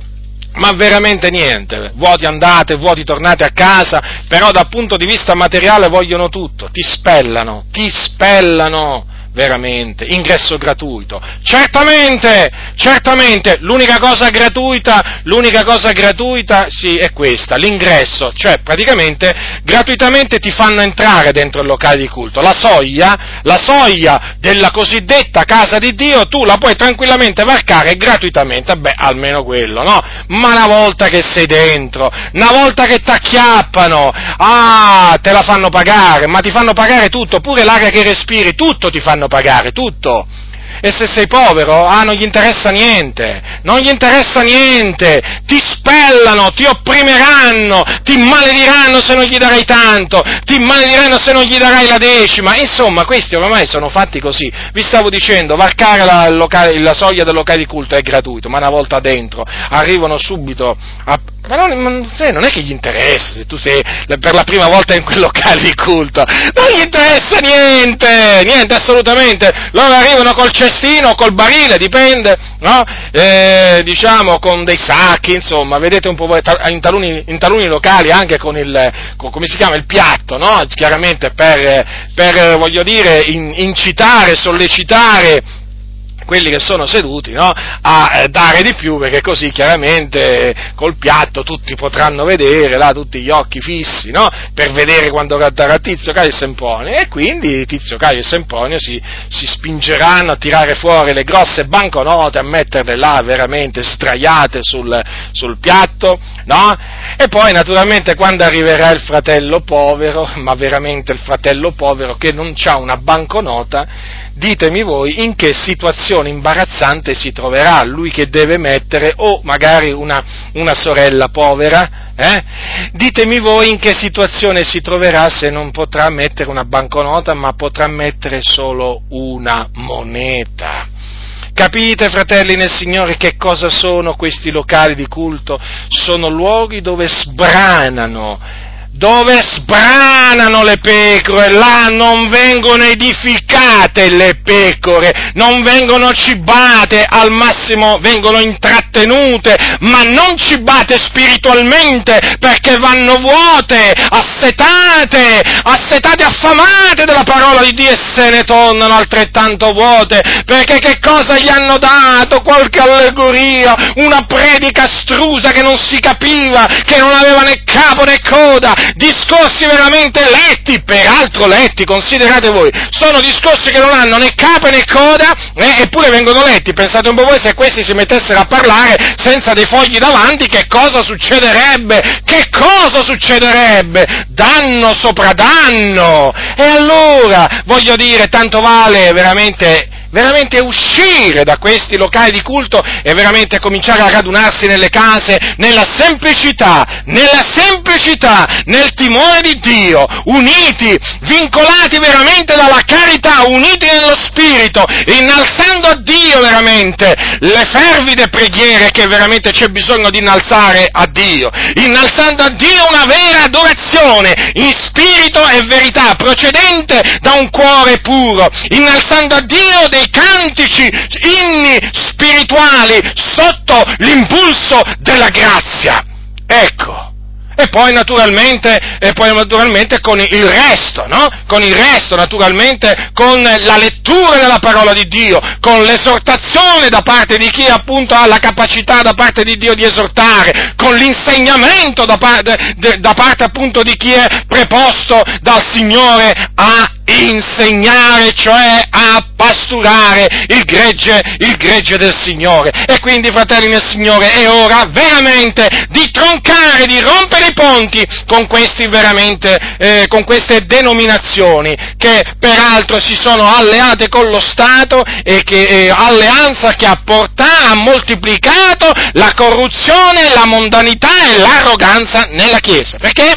Ma veramente niente, vuoti andate, vuoti tornate a casa, però dal punto di vista materiale vogliono tutto, ti spellano, ti spellano, veramente, ingresso gratuito. Certamente, certamente, l'unica cosa gratuita, l'unica cosa gratuita, sì, è questa, l'ingresso, cioè praticamente gratuitamente ti fanno entrare dentro il locale di culto. La soglia, la soglia della cosiddetta casa di Dio, tu la puoi tranquillamente varcare gratuitamente, beh, almeno quello, no? Ma una volta che sei dentro, una volta che ti acchiappano, ah, te la fanno pagare, ma ti fanno pagare tutto, pure l'aria che respiri, tutto ti fanno pagare, tutto. E se sei povero, ah, non gli interessa niente, non gli interessa niente, ti spellano, ti opprimeranno, ti malediranno se non gli darai tanto, ti malediranno se non gli darai la decima, insomma, questi ormai sono fatti così. Vi stavo dicendo, varcare la, locale, la soglia del locale di culto è gratuito, ma una volta dentro arrivano subito a, ma non, non, è che gli interessa se tu sei per la prima volta in quel locale di culto, non gli interessa niente, niente assolutamente, loro arrivano col cestino, col barile, dipende, no? eh, diciamo con dei sacchi, insomma, vedete un po' in taluni, in taluni locali anche con il, con, come si chiama, il piatto, no? chiaramente per, per voglio dire, in, incitare, sollecitare, quelli che sono seduti no, a eh, dare di più perché così chiaramente col piatto tutti potranno vedere, là, tutti gli occhi fissi, no, per vedere quando canterà Tizio, Caio e Sempronio e quindi Tizio, Caio e Sempronio si, si spingeranno a tirare fuori le grosse banconote, a metterle là veramente straiate sul, sul piatto, no? E poi naturalmente quando arriverà il fratello povero, ma veramente il fratello povero che non ha una banconota, ditemi voi in che situazione imbarazzante si troverà lui che deve mettere o magari una, una sorella povera, eh? Ditemi voi in che situazione si troverà se non potrà mettere una banconota ma potrà mettere solo una moneta. Capite, fratelli nel Signore, che cosa sono questi locali di culto? Sono luoghi dove sbranano dove sbranano le pecore, là non vengono edificate le pecore, non vengono cibate, al massimo vengono intrattenute, ma non cibate spiritualmente perché vanno vuote, assetate, assetate, affamate della parola di Dio e se ne tornano altrettanto vuote, perché che cosa gli hanno dato? Qualche allegoria, una predica astrusa che non si capiva, che non aveva né capo né coda, discorsi veramente letti, peraltro letti, considerate voi, sono discorsi che non hanno né capo né coda, eh, eppure vengono letti, pensate un po' voi se questi si mettessero a parlare senza dei fogli davanti, che cosa succederebbe? Che cosa succederebbe? Danno sopra danno! E allora, voglio dire, tanto vale veramente veramente uscire da questi locali di culto e veramente cominciare a radunarsi nelle case nella semplicità, nella semplicità, nel timore di Dio, uniti, vincolati veramente dalla carità, uniti nello Spirito, innalzando a Dio veramente le fervide preghiere che veramente c'è bisogno di innalzare a Dio, innalzando a Dio una vera adorazione in spirito e verità, procedente da un cuore puro, innalzando a Dio dei dei cantici, inni spirituali sotto l'impulso della grazia. Ecco. E poi naturalmente, e poi naturalmente con il resto, no? Con il resto, naturalmente, con la lettura della parola di Dio, con l'esortazione da parte di chi appunto ha la capacità da parte di Dio di esortare, con l'insegnamento da parte, da parte appunto di chi è preposto dal Signore a insegnare, cioè a pasturare il gregge, il gregge del Signore. E quindi, fratelli nel Signore, è ora veramente di troncare, di rompere i ponti con, eh, con queste denominazioni che peraltro si sono alleate con lo Stato e che eh, alleanza che ha portato, ha moltiplicato la corruzione, la mondanità e l'arroganza nella Chiesa. Perché?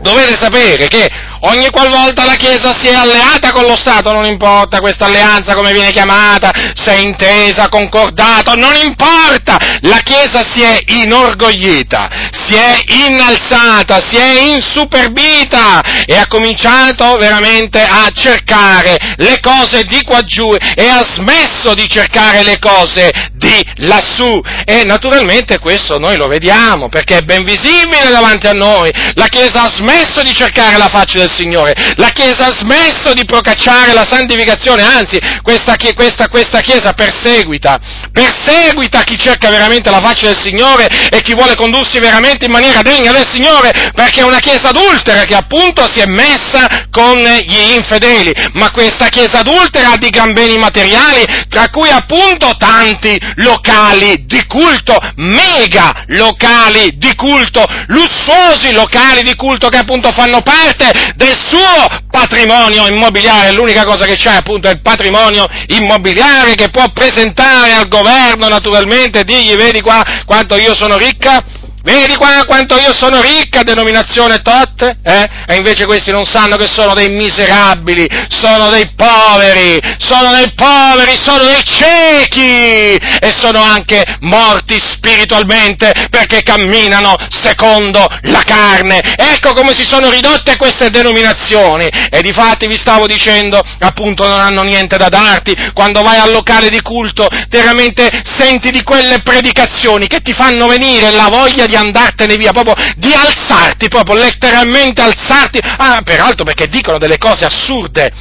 Dovete sapere che ogni qualvolta la Chiesa si è alleata con lo Stato, non importa questa alleanza come viene chiamata, se è intesa, concordata, non importa, la Chiesa si è inorgoglita, si è innalzata, si è insuperbita e ha cominciato veramente a cercare le cose di qua giù e ha smesso di cercare le cose di lassù. E naturalmente questo noi lo vediamo perché è ben visibile davanti a noi. La Chiesa ha smesso di cercare la faccia del Signore, la Chiesa ha smesso di procacciare la santificazione, anzi questa, questa, questa Chiesa perseguita, perseguita chi cerca veramente la faccia del Signore e chi vuole condursi veramente in maniera degna del Signore, perché è una Chiesa adultera che appunto si è messa con gli infedeli, ma questa Chiesa adultera ha di gran beni materiali, tra cui appunto tanti locali di culto, mega locali di culto, lussuosi locali di culto che appunto fanno parte del suo patrimonio immobiliare, l'unica cosa che c'è appunto è il patrimonio immobiliare che può presentare al governo naturalmente. Dirgli vedi qua quanto io sono ricca, Vedi qua quanto io sono ricca, denominazione tot, eh? E invece questi non sanno che sono dei miserabili, sono dei poveri, sono dei poveri, sono dei ciechi e sono anche morti spiritualmente perché camminano secondo la carne. Ecco come si sono ridotte queste denominazioni e di fatti vi stavo dicendo, appunto non hanno niente da darti. Quando vai al locale di culto, veramente senti di quelle predicazioni che ti fanno venire la voglia di di andartene via, proprio di alzarti, proprio letteralmente alzarti, ah, peraltro perché dicono delle cose assurde,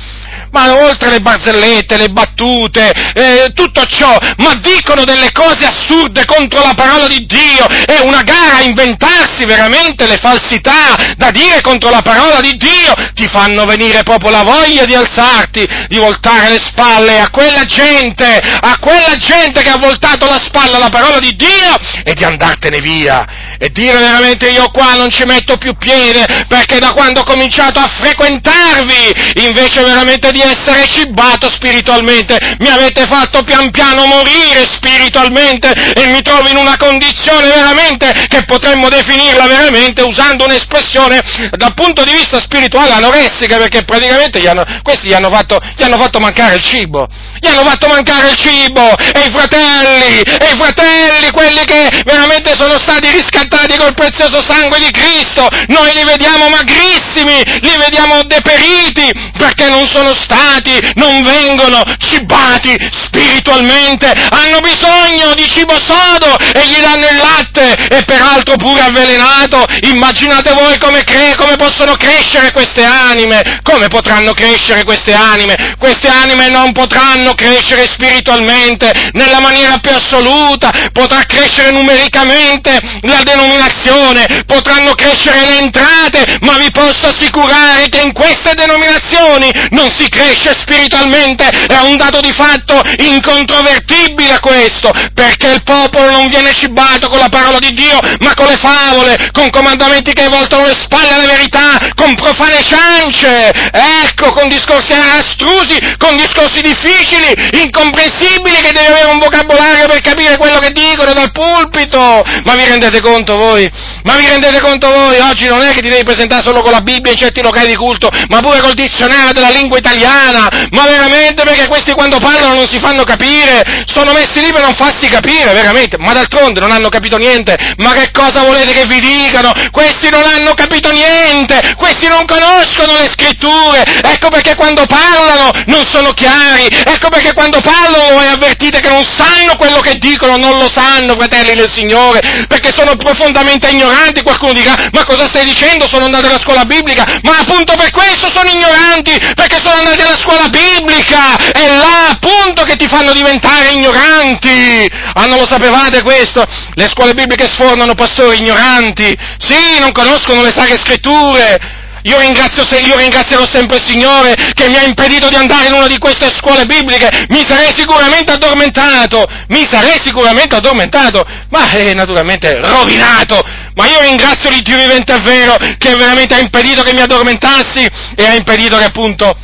ma oltre le barzellette, le battute, eh, tutto ciò, ma dicono delle cose assurde contro la parola di Dio, è una gara a inventarsi veramente le falsità da dire contro la parola di Dio, ti fanno venire proprio la voglia di alzarti, di voltare le spalle a quella gente, a quella gente che ha voltato la spalla alla parola di Dio e di andartene via e dire veramente io qua non ci metto più piede perché da quando ho cominciato a frequentarvi invece veramente di essere cibato spiritualmente, mi avete fatto pian piano morire spiritualmente e mi trovo in una condizione veramente che potremmo definirla veramente usando un'espressione dal punto di vista spirituale anoressica perché praticamente gli hanno, questi gli hanno, fatto, gli hanno fatto mancare il cibo, gli hanno fatto mancare il cibo e i fratelli, e i fratelli, quelli che veramente sono stati riscattati col prezioso sangue di Cristo, noi li vediamo magrissimi, li vediamo deperiti perché non sono stati stati, non vengono cibati spiritualmente, hanno bisogno di cibo sodo e gli danno il latte e peraltro pure avvelenato. Immaginate voi come, cre- come possono crescere queste anime, come potranno crescere queste anime? Queste anime non potranno crescere spiritualmente nella maniera più assoluta, potrà crescere numericamente la denominazione, potranno crescere le entrate, ma vi posso assicurare che in queste denominazioni non si cresce spiritualmente è un dato di fatto incontrovertibile questo, perché il popolo non viene cibato con la parola di Dio, ma con le favole, con comandamenti che voltano le spalle alla verità, con profane ciance, ecco, con discorsi astrusi, con discorsi difficili, incomprensibili, che devi avere un vocabolario per capire quello che dicono dal pulpito. Ma vi rendete conto voi? Ma vi rendete conto voi? Oggi non è che ti devi presentare solo con la Bibbia in certi locali di culto, ma pure col dizionario della lingua italiana. Ma veramente perché questi quando parlano non si fanno capire, sono messi lì per non farsi capire, veramente, ma d'altronde non hanno capito niente, ma che cosa volete che vi dicano? Questi non hanno capito niente, questi non conoscono le scritture, ecco perché quando parlano non sono chiari, ecco perché quando parlano voi avvertite che non sanno quello che dicono, non lo sanno, fratelli del Signore, perché sono profondamente ignoranti, qualcuno dirà, ma cosa stai dicendo? Sono andati alla scuola biblica, ma appunto per questo sono ignoranti, perché sono andati alla scuola biblica, è là appunto che ti fanno diventare ignoranti. Ah, non lo sapevate questo? Le scuole bibliche sfornano pastori ignoranti, sì, non conoscono le sacre scritture. Io, io ringrazierò sempre il Signore che mi ha impedito di andare in una di queste scuole bibliche, mi sarei sicuramente addormentato, mi sarei sicuramente addormentato, ma eh, naturalmente rovinato, ma io ringrazio l'Iddio vivente e vero che veramente ha impedito che mi addormentassi e ha impedito che appunto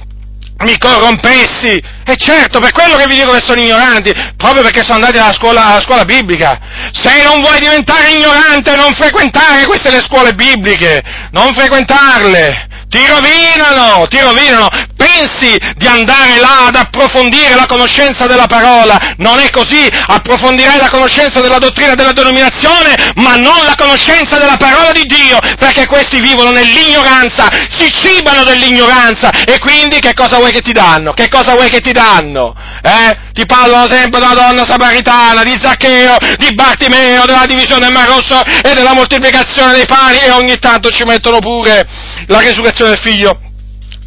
mi corrompessi. E certo, per quello che vi dico che sono ignoranti, proprio perché sono andati alla scuola, alla scuola biblica. Se non vuoi diventare ignorante, non frequentare queste le scuole bibliche, non frequentarle. Ti rovinano, ti rovinano. pensi di andare là ad approfondire la conoscenza della parola. Non è così, approfondirai la conoscenza della dottrina della denominazione, ma non la conoscenza della parola di Dio, perché questi vivono nell'ignoranza, si cibano dell'ignoranza e quindi che cosa vuoi che ti danno? Che cosa vuoi che ti danno? Eh? Ti parlano sempre della donna samaritana, di Zaccheo, di Bartimeo, della divisione del Mar Rosso e della moltiplicazione dei pani e ogni tanto ci mettono pure la resurrezione del figlio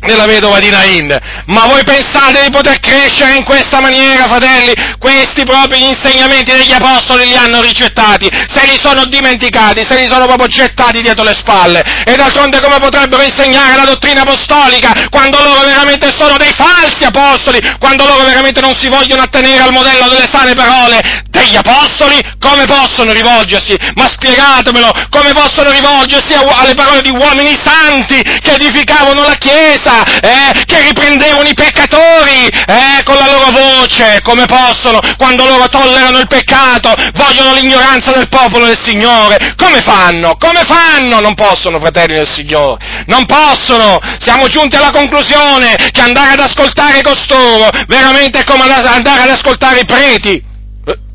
della vedova di Nain. Ma voi pensate di poter crescere in questa maniera, fratelli? Questi proprio gli insegnamenti degli apostoli li hanno ricettati, se li sono dimenticati, se li sono proprio gettati dietro le spalle. E d'altronde come potrebbero insegnare la dottrina apostolica quando loro veramente sono dei falsi apostoli, quando loro veramente non si vogliono attenere al modello delle sane parole degli apostoli? Come possono rivolgersi? Ma spiegatemelo, come possono rivolgersi alle parole di uomini santi che edificavano la Chiesa? Chiesa, eh, che riprendevano i peccatori eh, con la loro voce, come possono, quando loro tollerano il peccato, vogliono l'ignoranza del popolo del Signore. Come fanno? Come fanno? Non possono, fratelli del Signore, non possono. Siamo giunti alla conclusione che andare ad ascoltare costoro veramente è come andare ad ascoltare i preti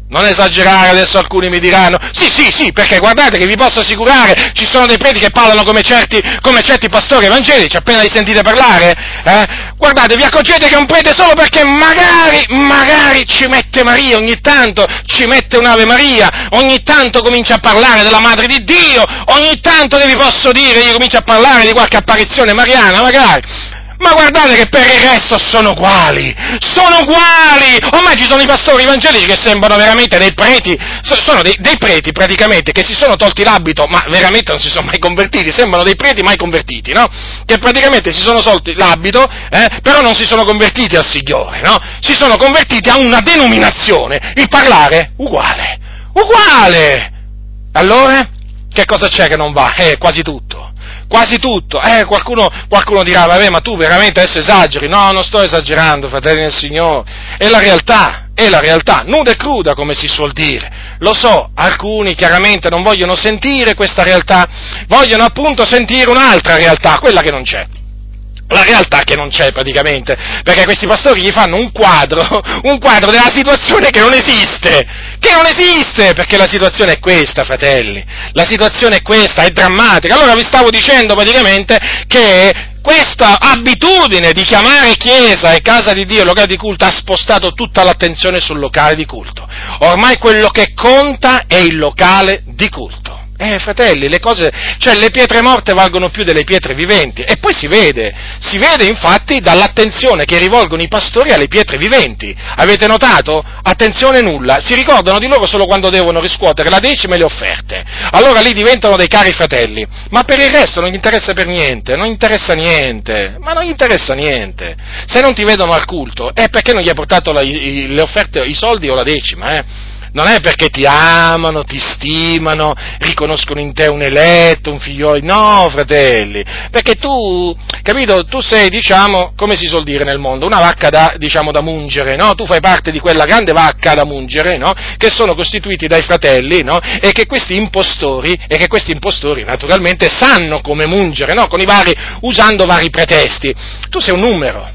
non esagerare, adesso alcuni mi diranno, sì, sì, sì, perché guardate che vi posso assicurare, ci sono dei preti che parlano come certi, come certi pastori evangelici, appena li sentite parlare, eh? guardate, vi accorgete che è un prete solo perché magari, magari ci mette Maria ogni tanto, ci mette un'Ave Maria, ogni tanto comincia a parlare della Madre di Dio, ogni tanto che vi posso dire, io comincio a parlare di qualche apparizione mariana, magari, ma guardate che per il resto sono uguali, sono uguali! Ormai ci sono i pastori evangelici che sembrano veramente dei preti, sono dei, dei, preti praticamente che si sono tolti l'abito, ma veramente non si sono mai convertiti, sembrano dei preti mai convertiti, no? Che praticamente si sono tolti l'abito, eh, però non si sono convertiti al Signore, no? Si sono convertiti a una denominazione, il parlare uguale, uguale! Allora, che cosa c'è che non va? Eh, quasi tutto quasi tutto. Eh, qualcuno, qualcuno, dirà, vabbè, ma tu veramente adesso esageri. No, non sto esagerando, fratelli del Signore. È la realtà, è la realtà, nuda e cruda, come si suol dire. Lo so, alcuni chiaramente non vogliono sentire questa realtà, vogliono appunto sentire un'altra realtà, quella che non c'è la realtà che non c'è praticamente, perché questi pastori gli fanno un quadro, un quadro della situazione che non esiste, che non esiste, perché la situazione è questa, fratelli, la situazione è questa, è drammatica. Allora vi stavo dicendo praticamente che questa abitudine di chiamare chiesa e casa di Dio locale di culto ha spostato tutta l'attenzione sul locale di culto. Ormai quello che conta è il locale di culto. Eh, fratelli, le cose, cioè le pietre morte valgono più delle pietre viventi. E poi si vede, si vede infatti dall'attenzione che rivolgono i pastori alle pietre viventi. Avete notato? Attenzione nulla, si ricordano di loro solo quando devono riscuotere la decima e le offerte. Allora lì diventano dei cari fratelli. Ma per il resto non gli interessa per niente, non gli interessa niente, ma non gli interessa niente. Se non ti vedono al culto, è perché non gli hai portato la, i, le offerte, i soldi o la decima, eh? Non è perché ti amano, ti stimano, riconoscono in te un eletto, un figliolo, no fratelli, perché tu, capito, tu sei, diciamo, come si suol dire nel mondo, una vacca da, diciamo, da mungere, no? Tu fai parte di quella grande vacca da mungere, no? Che sono costituiti dai fratelli, no? E che questi impostori, e che questi impostori naturalmente sanno come mungere, no? Con i vari, usando vari pretesti. Tu sei un numero,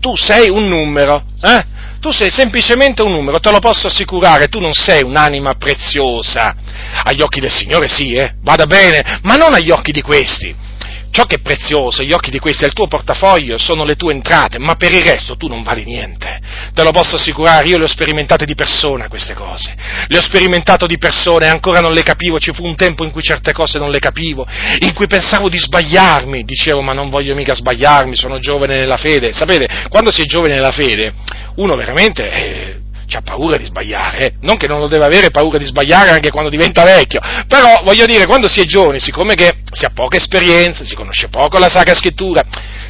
tu sei un numero, eh? Tu sei semplicemente un numero, te lo posso assicurare, tu non sei un'anima preziosa. Agli occhi del Signore sì, eh, vada bene, ma non agli occhi di questi. Ciò che è prezioso agli occhi di questi è il tuo portafoglio, sono le tue entrate, ma per il resto tu non vali niente. Te lo posso assicurare, io le ho sperimentate di persona queste cose. Le ho sperimentate di persona e ancora non le capivo, ci fu un tempo in cui certe cose non le capivo, in cui pensavo di sbagliarmi, dicevo ma non voglio mica sbagliarmi, sono giovane nella fede. Sapete, quando si è giovane nella fede, uno veramente... Eh, ha paura di sbagliare, eh? non che non lo deve avere paura di sbagliare anche quando diventa vecchio, però voglio dire, quando si è giovane, siccome che si ha poca esperienza, si conosce poco la Sacra Scrittura,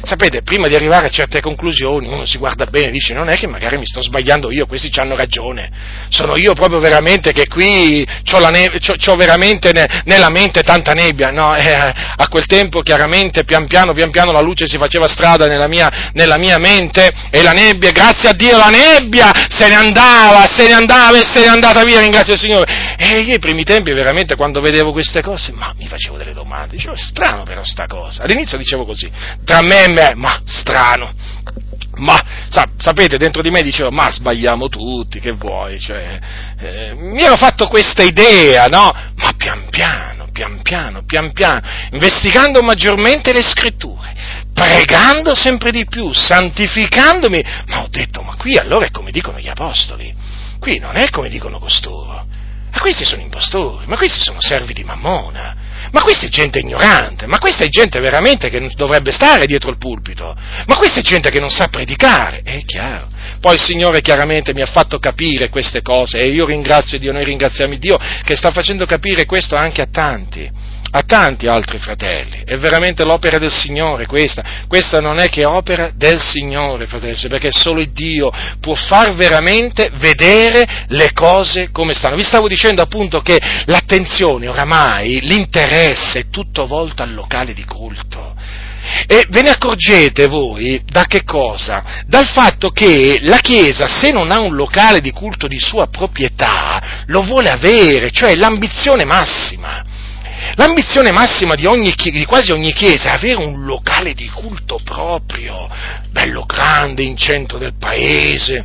sapete, prima di arrivare a certe conclusioni uno si guarda bene e dice non è che magari mi sto sbagliando io, questi hanno ragione, sono io proprio veramente che qui ho, neve, veramente ne, nella mente tanta nebbia, no, eh, a quel tempo chiaramente pian piano, pian piano la luce si faceva strada nella mia, nella mia mente e la nebbia, grazie a Dio la nebbia se ne andava, se ne andava e se ne è andata via, ringrazio il Signore. E io ai primi tempi veramente quando vedevo queste cose, ma mi facevo delle domande dicevo, strano però sta cosa. All'inizio dicevo così, tra me e me, ma strano. Ma sa, sapete, dentro di me dicevo, ma sbagliamo tutti, che vuoi? Cioè, eh, mi ero fatto questa idea, no? Ma pian piano, pian piano, pian piano, investigando maggiormente le scritture, pregando sempre di più, santificandomi, ma ho detto, ma qui allora è come dicono gli apostoli, qui non è come dicono costoro, ma questi sono impostori, ma questi sono servi di Mammona, ma questa è gente ignorante, ma questa è gente veramente che dovrebbe stare dietro il pulpito, ma questa è gente che non sa predicare, è chiaro. Poi il Signore chiaramente mi ha fatto capire queste cose e io ringrazio Dio, noi ringraziamo Dio che sta facendo capire questo anche a tanti a tanti altri fratelli. È veramente l'opera del Signore questa. Questa non è che opera del Signore, fratelli, perché solo Dio può far veramente vedere le cose come stanno. Vi stavo dicendo appunto che l'attenzione oramai, l'interesse è tutto volto al locale di culto. E ve ne accorgete voi da che cosa? Dal fatto che la Chiesa, se non ha un locale di culto di sua proprietà, lo vuole avere, cioè l'ambizione massima. L'ambizione massima di, ogni, di, quasi ogni chiesa è avere un locale di culto proprio, bello grande, in centro del paese.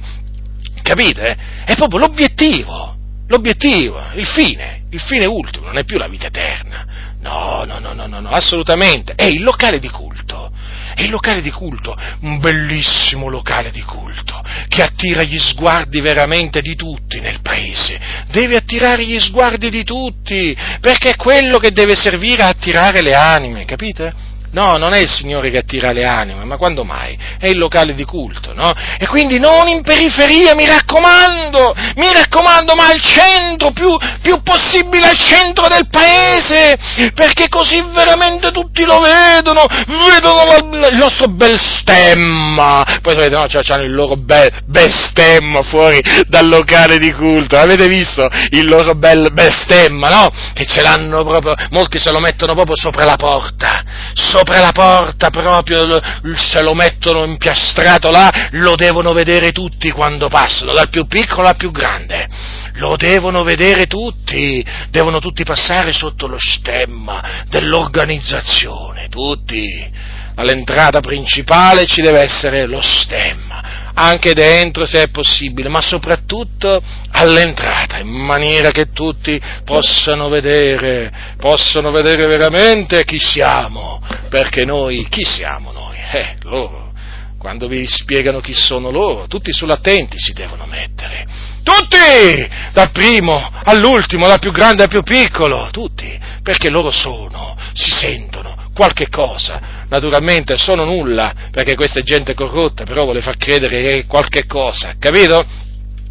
Capite? È proprio l'obiettivo, l'obiettivo, il fine, il fine ultimo, non è più la vita eterna. No, no, no, no, no, no assolutamente. È il locale di culto è il locale di culto, un bellissimo locale di culto, che attira gli sguardi veramente di tutti nel paese. Deve attirare gli sguardi di tutti, perché è quello che deve servire a attirare le anime, capite? No, non è il Signore che attira le anime, ma quando mai? È il locale di culto, no? E quindi non in periferia, mi raccomando, mi raccomando, ma al centro, più, più possibile al centro del paese, perché così veramente tutti lo vedono, vedono il nostro bel stemma, poi sapete, no, cioè, hanno il loro bel, bel stemma fuori dal locale di culto, avete visto il loro bel, bel stemma, no? Che ce l'hanno proprio, molti se lo mettono proprio sopra la porta, sopra la porta proprio, se lo mettono impiastrato là, lo devono vedere tutti quando passano, dal più piccolo al più grande. Lo devono vedere tutti, devono tutti passare sotto lo stemma dell'organizzazione, tutti. All'entrata principale ci deve essere lo stemma, anche dentro se è possibile, ma soprattutto all'entrata, in maniera che tutti possano vedere, possano vedere veramente chi siamo, perché noi, chi siamo noi? Eh, loro. Quando vi spiegano chi sono loro, tutti sull'attenti si devono mettere. Tutti! Dal primo all'ultimo, dal più grande al più piccolo, tutti, perché loro sono, si sentono, qualche cosa. Naturalmente sono nulla, perché questa è gente corrotta, però vuole far credere che è qualche cosa, capito?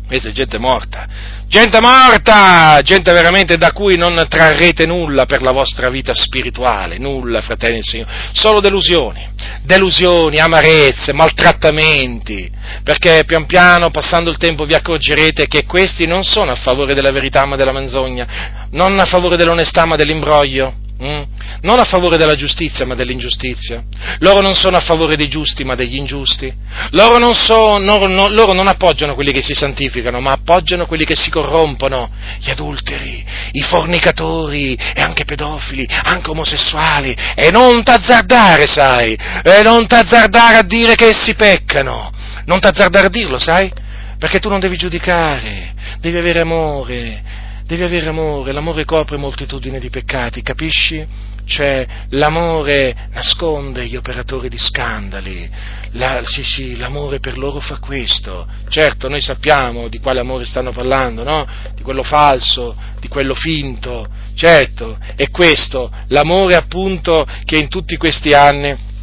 Questa è gente morta, gente morta, gente veramente da cui non trarrete nulla per la vostra vita spirituale, nulla, fratelli del Signore, solo delusioni, delusioni, amarezze, maltrattamenti, perché pian piano, passando il tempo, vi accorgerete che questi non sono a favore della verità ma della menzogna, non a favore dell'onestà ma dell'imbroglio, Mm? Non a favore della giustizia ma dell'ingiustizia. Loro non sono a favore dei giusti ma degli ingiusti. Loro non, so, no, no, loro non, appoggiano quelli che si santificano ma appoggiano quelli che si corrompono. Gli adulteri, i fornicatori e anche pedofili, anche omosessuali. E non t'azzardare, sai, e non t'azzardare a dire che essi peccano. Non t'azzardare a dirlo, sai? Perché tu non devi giudicare, devi avere amore devi avere amore, l'amore copre moltitudine di peccati, capisci? Cioè, l'amore nasconde gli operatori di scandali, La, sì, sì, l'amore per loro fa questo. Certo, noi sappiamo di quale amore stanno parlando, no? Di quello falso, di quello finto, certo, è questo, l'amore appunto che in tutti questi anni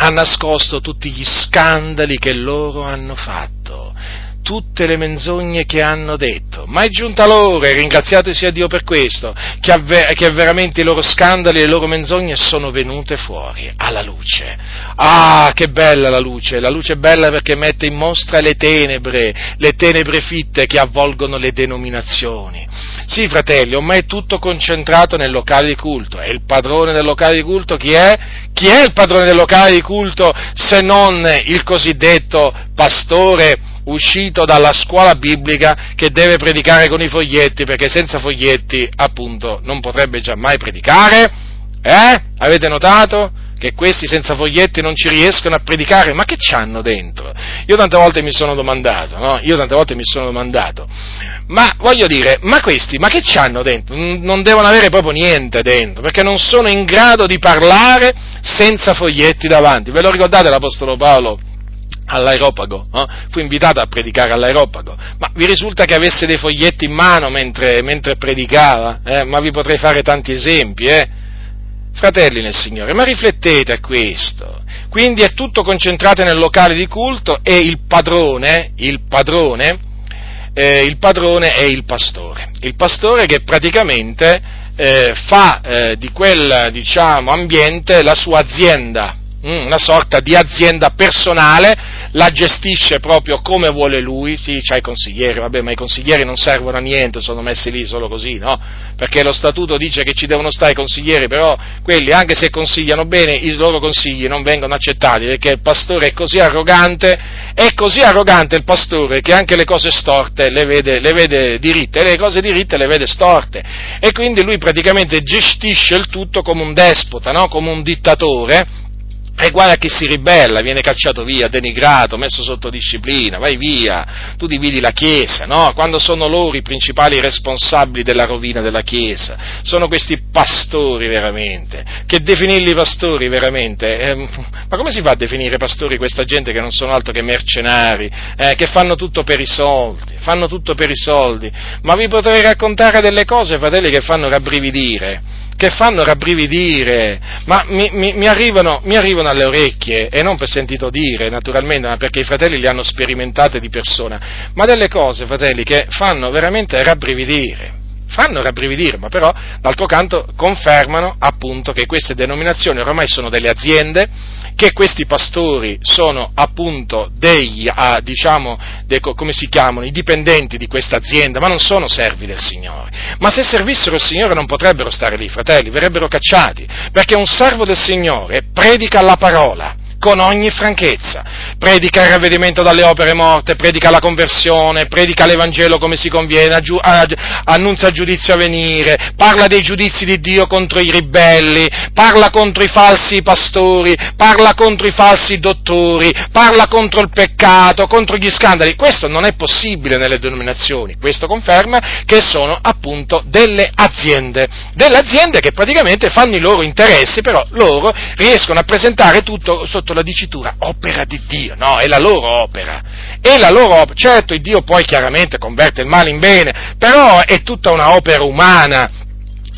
ha nascosto tutti gli scandali che loro hanno fatto tutte le menzogne che hanno detto, ma è giunta l'ora, e ringraziato sia Dio per questo, che, avver- che veramente i loro scandali e le loro menzogne sono venute fuori, alla luce. Ah, che bella la luce, la luce è bella perché mette in mostra le tenebre, le tenebre fitte che avvolgono le denominazioni. Sì, fratelli, ormai è tutto concentrato nel locale di culto, e il padrone del locale di culto chi è? Chi è il padrone del locale di culto se non il cosiddetto pastore uscito dalla scuola biblica che deve predicare con i foglietti, perché senza foglietti, appunto, non potrebbe mai predicare. Eh? Avete notato? Che questi senza foglietti non ci riescono a predicare, ma che c'hanno dentro? Io tante volte mi sono domandato, no? Io tante volte mi sono domandato, ma voglio dire, ma questi, ma che c'hanno dentro? Non devono avere proprio niente dentro, perché non sono in grado di parlare senza foglietti davanti. Ve lo ricordate l'Apostolo Paolo? All'aeropago, no? fu invitato a predicare all'aeropago, ma vi risulta che avesse dei foglietti in mano mentre, mentre predicava? Eh? Ma vi potrei fare tanti esempi, eh? Fratelli nel Signore, ma riflettete a questo. Quindi è tutto concentrato nel locale di culto e il padrone, il padrone, eh, il padrone è il pastore. Il pastore che praticamente eh, fa eh, di quel diciamo, ambiente la sua azienda, Mm, una sorta di azienda personale, la gestisce proprio come vuole lui, sì, c'ha i consiglieri, vabbè, ma i consiglieri non servono a niente, sono messi lì solo così, no? Perché lo statuto dice che ci devono stare i consiglieri, però quelli, anche se consigliano bene, i loro consigli non vengono accettati, perché il pastore è così arrogante, è così arrogante il pastore che anche le cose storte le vede, le vede diritte, e le cose diritte le vede storte, e quindi lui praticamente gestisce il tutto come un despota, no? Come un dittatore, e guarda chi si ribella, viene cacciato via, denigrato, messo sotto disciplina, vai via, tu dividi la Chiesa, no? Quando sono loro i principali responsabili della rovina della Chiesa, sono questi pastori veramente, che definirli pastori veramente, eh, ma come si fa a definire pastori questa gente che non sono altro che mercenari, eh, che fanno tutto per i soldi, fanno tutto per i soldi, ma vi potrei raccontare delle cose, fratelli, che fanno rabbrividire che fanno rabbrividire, ma mi, mi, mi, arrivano, mi, arrivano, alle orecchie, e non per sentito dire, naturalmente, ma perché i fratelli le hanno sperimentate di persona, ma delle cose, fratelli, che fanno veramente rabbrividire. Fanno rabbrividire, ma però d'altro canto confermano appunto che queste denominazioni ormai sono delle aziende, che questi pastori sono appunto dei, ah, diciamo, dei, come si chiamano, i dipendenti di questa azienda, ma non sono servi del Signore. Ma se servissero il Signore non potrebbero stare lì, fratelli, verrebbero cacciati, perché un servo del Signore predica la parola con ogni franchezza. Predica il ravvedimento dalle opere morte, predica la conversione, predica l'Evangelo come si conviene, aggiu- annunzia il giudizio a venire, parla dei giudizi di Dio contro i ribelli, parla contro i falsi pastori, parla contro i falsi dottori, parla contro il peccato, contro gli scandali. Questo non è possibile nelle denominazioni, questo conferma che sono appunto delle aziende, delle aziende che praticamente fanno i loro interessi, però loro riescono a presentare tutto sotto sotto la dicitura opera di Dio, no, è la loro opera, è la loro opera, certo Dio poi chiaramente converte il male in bene, però è tutta una opera umana,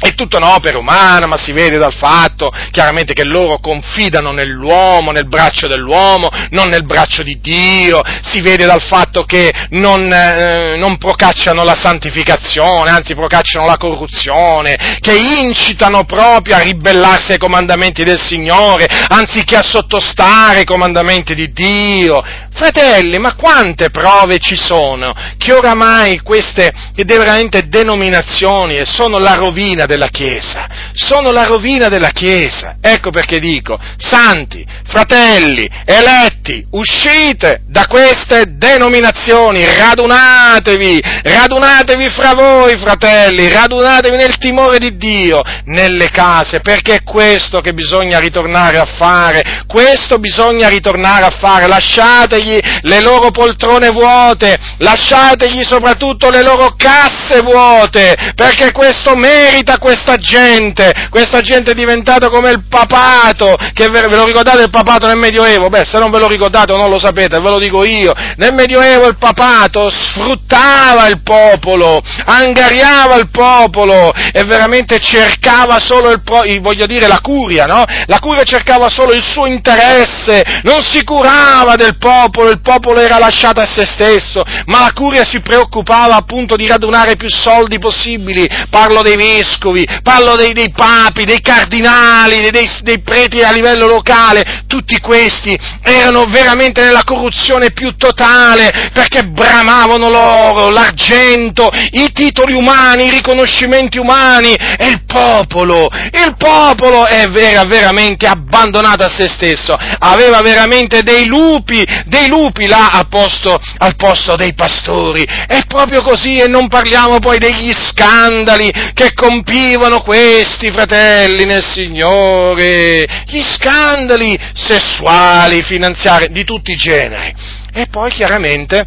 è tutta un'opera umana, ma si vede dal fatto chiaramente che loro confidano nell'uomo, nel braccio dell'uomo, non nel braccio di Dio, si vede dal fatto che non, eh, non procacciano la santificazione, anzi procacciano la corruzione, che incitano proprio a ribellarsi ai comandamenti del Signore, anziché a sottostare ai comandamenti di Dio. Fratelli, ma quante prove ci sono che oramai queste veramente denominazioni sono la rovina della Chiesa, sono la rovina della Chiesa. Ecco perché dico, santi, fratelli, eletti, uscite da queste denominazioni, radunatevi, radunatevi fra voi, fratelli, radunatevi nel timore di Dio, nelle case, perché è questo che bisogna ritornare a fare, questo bisogna ritornare a fare, lasciategli le loro poltrone vuote, lasciategli soprattutto le loro casse vuote, perché questo merita questa gente, questa gente è diventata come il papato, che ve lo ricordate il papato nel Medioevo? Beh, se non ve lo ricordate o non lo sapete, ve lo dico io, nel Medioevo il papato sfruttava il popolo, angariava il popolo e veramente cercava solo il, pro, voglio dire, la curia, no? La curia cercava solo il suo interesse, non si curava del popolo, il popolo era lasciato a se stesso, ma la curia si preoccupava appunto di radunare più soldi possibili, parlo dei vescovi, vescovi, parlo dei, dei papi, dei cardinali, dei, dei, preti a livello locale, tutti questi erano veramente nella corruzione più totale perché bramavano l'oro, l'argento, i titoli umani, i riconoscimenti umani e il popolo, il popolo era veramente abbandonato a se stesso, aveva veramente dei lupi, dei lupi là al posto, al posto dei pastori. È proprio così e non parliamo poi degli scandali che compivano questi questi fratelli nel Signore, gli scandali sessuali, finanziari, di tutti i generi. E poi chiaramente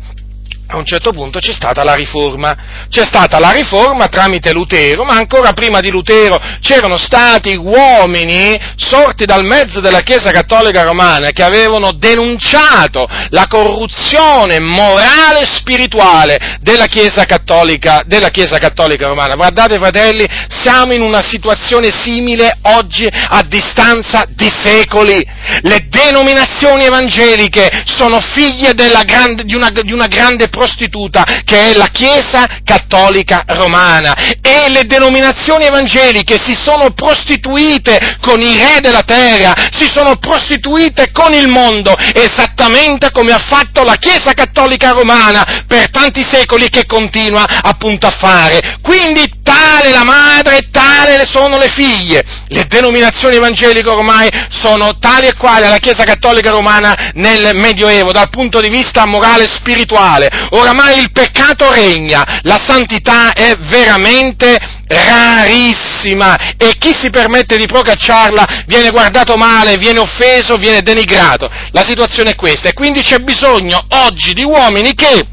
a un certo punto c'è stata la riforma. C'è stata la riforma tramite Lutero, ma ancora prima di Lutero c'erano stati uomini sorti dal mezzo della Chiesa Cattolica Romana che avevano denunciato la corruzione morale e spirituale della Chiesa Cattolica, della Chiesa Cattolica Romana. Guardate fratelli, siamo in una situazione simile oggi a distanza di secoli. Le denominazioni evangeliche sono figlie grande, di, una, di una grande prostituta che è la Chiesa cattolica romana e le denominazioni evangeliche si sono prostituite con i re della terra, si sono prostituite con il mondo, esattamente come ha fatto la Chiesa cattolica romana per tanti secoli che continua appunto a fare. Quindi tale la madre, tale sono le figlie. Le denominazioni evangeliche ormai sono tali e quali alla Chiesa cattolica romana nel Medioevo dal punto di vista morale e spirituale oramai il peccato regna, la santità è veramente rarissima e chi si permette di procacciarla viene guardato male, viene offeso, viene denigrato. La situazione è questa e quindi c'è bisogno oggi di uomini che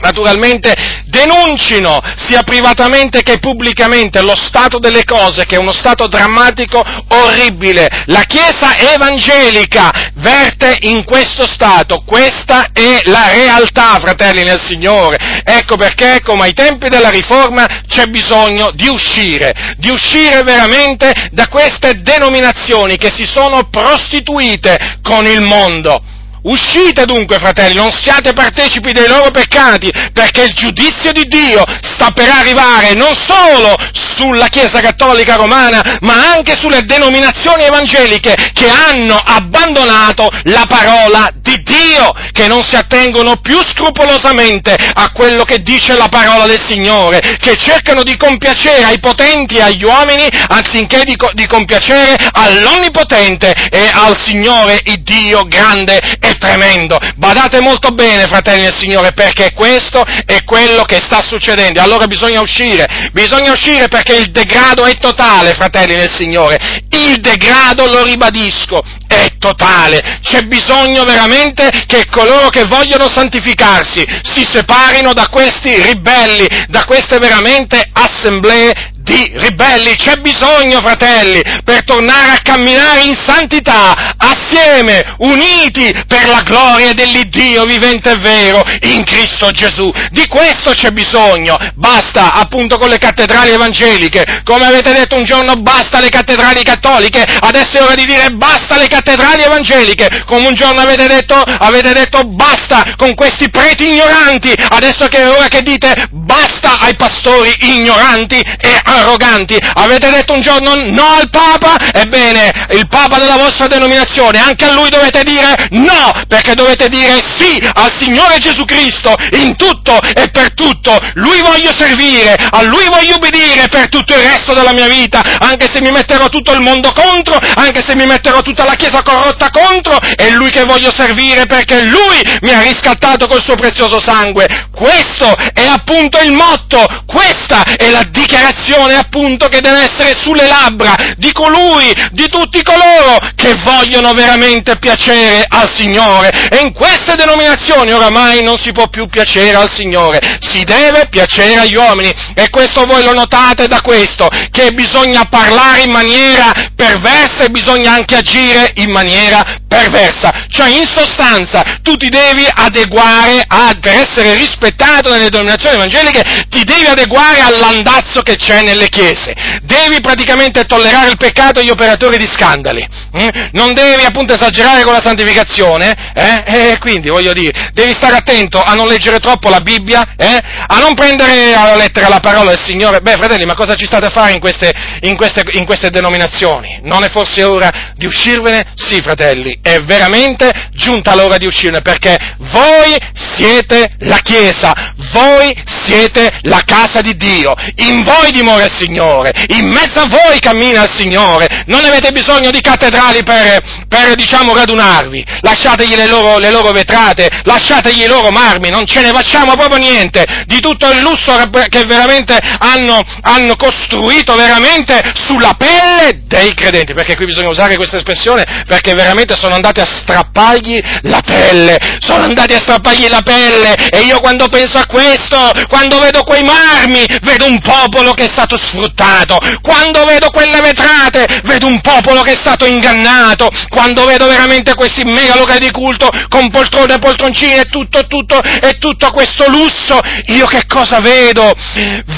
naturalmente denuncino sia privatamente che pubblicamente lo stato delle cose, che è uno stato drammatico, orribile. La Chiesa evangelica verte in questo stato, questa è la realtà, fratelli nel Signore. Ecco perché, come ai tempi della Riforma, c'è bisogno di uscire, di uscire veramente da queste denominazioni che si sono prostituite con il mondo. Uscite dunque, fratelli, non siate partecipi dei loro peccati, perché il giudizio di Dio sta per arrivare non solo sulla Chiesa Cattolica Romana, ma anche sulle denominazioni evangeliche che hanno abbandonato la parola di Dio, che non si attengono più scrupolosamente a quello che dice la parola del Signore, che cercano di compiacere ai potenti e agli uomini anziché di, di compiacere all'Onnipotente e al Signore, il Dio grande e tremendo. Badate molto bene, fratelli del Signore, perché questo è quello che sta succedendo. Allora bisogna uscire, bisogna uscire perché il degrado è totale, fratelli del Signore. Il degrado, lo ribadisco, è totale. C'è bisogno veramente che coloro che vogliono santificarsi si separino da questi ribelli, da queste veramente assemblee di ribelli, c'è bisogno, fratelli, per tornare a camminare in santità, assieme, uniti per la gloria dell'Iddio vivente e vero in Cristo Gesù. Di questo c'è bisogno. Basta, appunto, con le cattedrali evangeliche. Come avete detto un giorno, basta le cattedrali cattoliche. Adesso è ora di dire basta le cattedrali evangeliche. Come un giorno avete detto, avete detto basta con questi preti ignoranti. Adesso che è ora che dite basta ai pastori ignoranti e arroganti. Avete detto un giorno no al Papa? Ebbene, il Papa della vostra denominazione, anche a lui dovete dire no, perché dovete dire sì al Signore Gesù Cristo in tutto e per tutto. Lui voglio servire, a lui voglio obbedire per tutto il resto della mia vita, anche se mi metterò tutto il mondo contro, anche se mi metterò tutta la Chiesa corrotta contro, è lui che voglio servire perché lui mi ha riscattato col suo prezioso sangue. Questo è appunto il motto, questa è la dichiarazione unzione appunto che deve essere sulle labbra di colui, di tutti coloro che vogliono veramente piacere al Signore. E in queste denominazioni oramai non si può più piacere al Signore, si deve piacere agli uomini. E questo voi lo notate da questo, che bisogna parlare in maniera perversa e bisogna anche agire in maniera perversa. Cioè in sostanza tu ti devi adeguare a, per essere rispettato nelle denominazioni evangeliche, ti devi adeguare all'andazzo che c'è nelle chiese, devi praticamente tollerare il peccato e gli operatori di scandali, hm? non devi appunto esagerare con la santificazione, eh? e quindi voglio dire, devi stare attento a non leggere troppo la Bibbia, eh? a non prendere alla lettera la parola del Signore, beh fratelli, ma cosa ci state a fare in queste, in queste, in queste denominazioni? Non è forse ora di uscirvene? Sì fratelli, è veramente giunta l'ora di uscirne perché voi siete la Chiesa, voi siete la casa di Dio, in voi dimora amore al Signore, in mezzo a voi cammina il Signore, non avete bisogno di cattedrali per, per diciamo, radunarvi, lasciategli le loro, le loro vetrate, lasciategli i loro marmi, non ce ne facciamo proprio niente di tutto il lusso che veramente hanno, hanno costruito veramente sulla pelle dei credenti, perché qui bisogna usare questa espressione, perché veramente sono andati a strappargli la pelle, sono andati a strappargli la pelle, e io quando penso a questo, quando vedo quei marmi, vedo un popolo che è stato sfruttato, quando vedo quelle vetrate, vedo un popolo che è stato ingannato, quando vedo veramente questi mega locali di culto con poltrone e poltroncine e tutto, tutto, e tutto questo lusso, io che cosa vedo?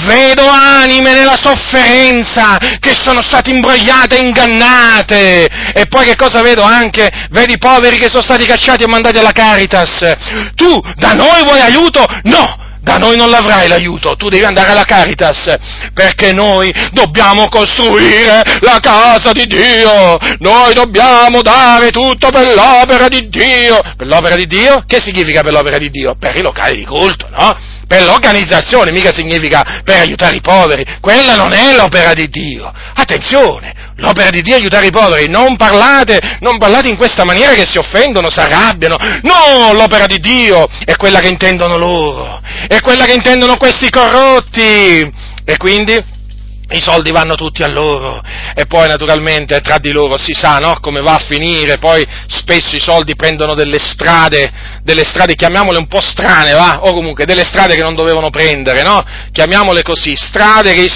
Vedo anime nella sofferenza che sono state imbrogliate ingannate. E poi che cosa vedo anche? Vedi i poveri che sono stati cacciati e mandati alla Caritas. Tu da noi vuoi aiuto? No! Da noi non l'avrai l'aiuto, tu devi andare alla Caritas, perché noi dobbiamo costruire la casa di Dio, noi dobbiamo dare tutto per l'opera di Dio. Per l'opera di Dio? Che significa per l'opera di Dio? Per i locali di culto, no? Per l'organizzazione, mica significa per aiutare i poveri, quella non è l'opera di Dio. Attenzione, L'opera di Dio è aiutare i poveri, non parlate, non parlate in questa maniera che si offendono, si arrabbiano. No, l'opera di Dio è quella che intendono loro, è quella che intendono questi corrotti. E quindi i soldi vanno tutti a loro e poi naturalmente tra di loro si sa no? come va a finire, poi spesso i soldi prendono delle strade, delle strade chiamiamole un po' strane, va? o comunque delle strade che non dovevano prendere, no? chiamiamole così, strade i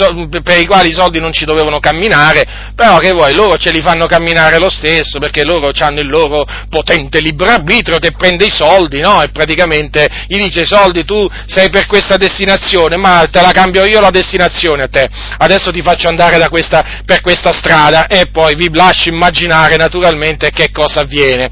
per i quali i soldi non ci dovevano camminare, però che vuoi, loro ce li fanno camminare lo stesso perché loro hanno il loro potente libero arbitrio che prende i soldi no? e praticamente gli dice i soldi tu sei per questa destinazione, ma te la cambio io la destinazione a te. Adesso adesso ti faccio andare questa, per questa strada e poi vi lascio immaginare naturalmente che cosa avviene.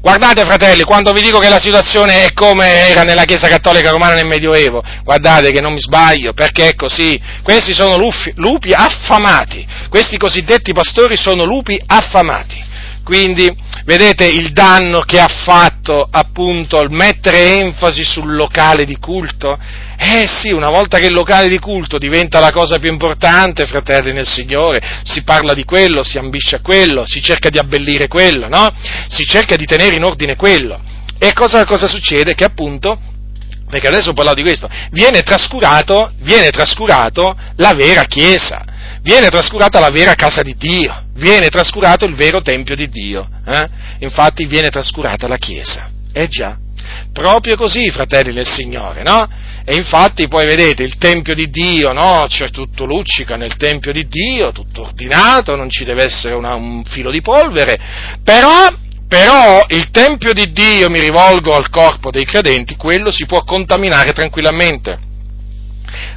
Guardate fratelli, quando vi dico che la situazione è come era nella Chiesa Cattolica Romana nel Medioevo, guardate che non mi sbaglio, perché è così. Questi sono lupi, lupi affamati, questi cosiddetti pastori sono lupi affamati. Quindi vedete il danno che ha fatto appunto il mettere enfasi sul locale di culto? Eh sì, una volta che il locale di culto diventa la cosa più importante, fratelli nel Signore, si parla di quello, si ambisce a quello, si cerca di abbellire quello, no? Si cerca di tenere in ordine quello. E cosa, cosa succede? Che appunto perché adesso ho parlato di questo, viene trascurato, viene trascurato la vera Chiesa, viene trascurata la vera casa di Dio, viene trascurato il vero Tempio di Dio, eh? infatti viene trascurata la Chiesa. Eh già, proprio così, fratelli del Signore, no? E infatti poi vedete il Tempio di Dio, no? C'è tutto luccica nel Tempio di Dio, tutto ordinato, non ci deve essere una, un filo di polvere, però, però il Tempio di Dio, mi rivolgo al corpo dei credenti, quello si può contaminare tranquillamente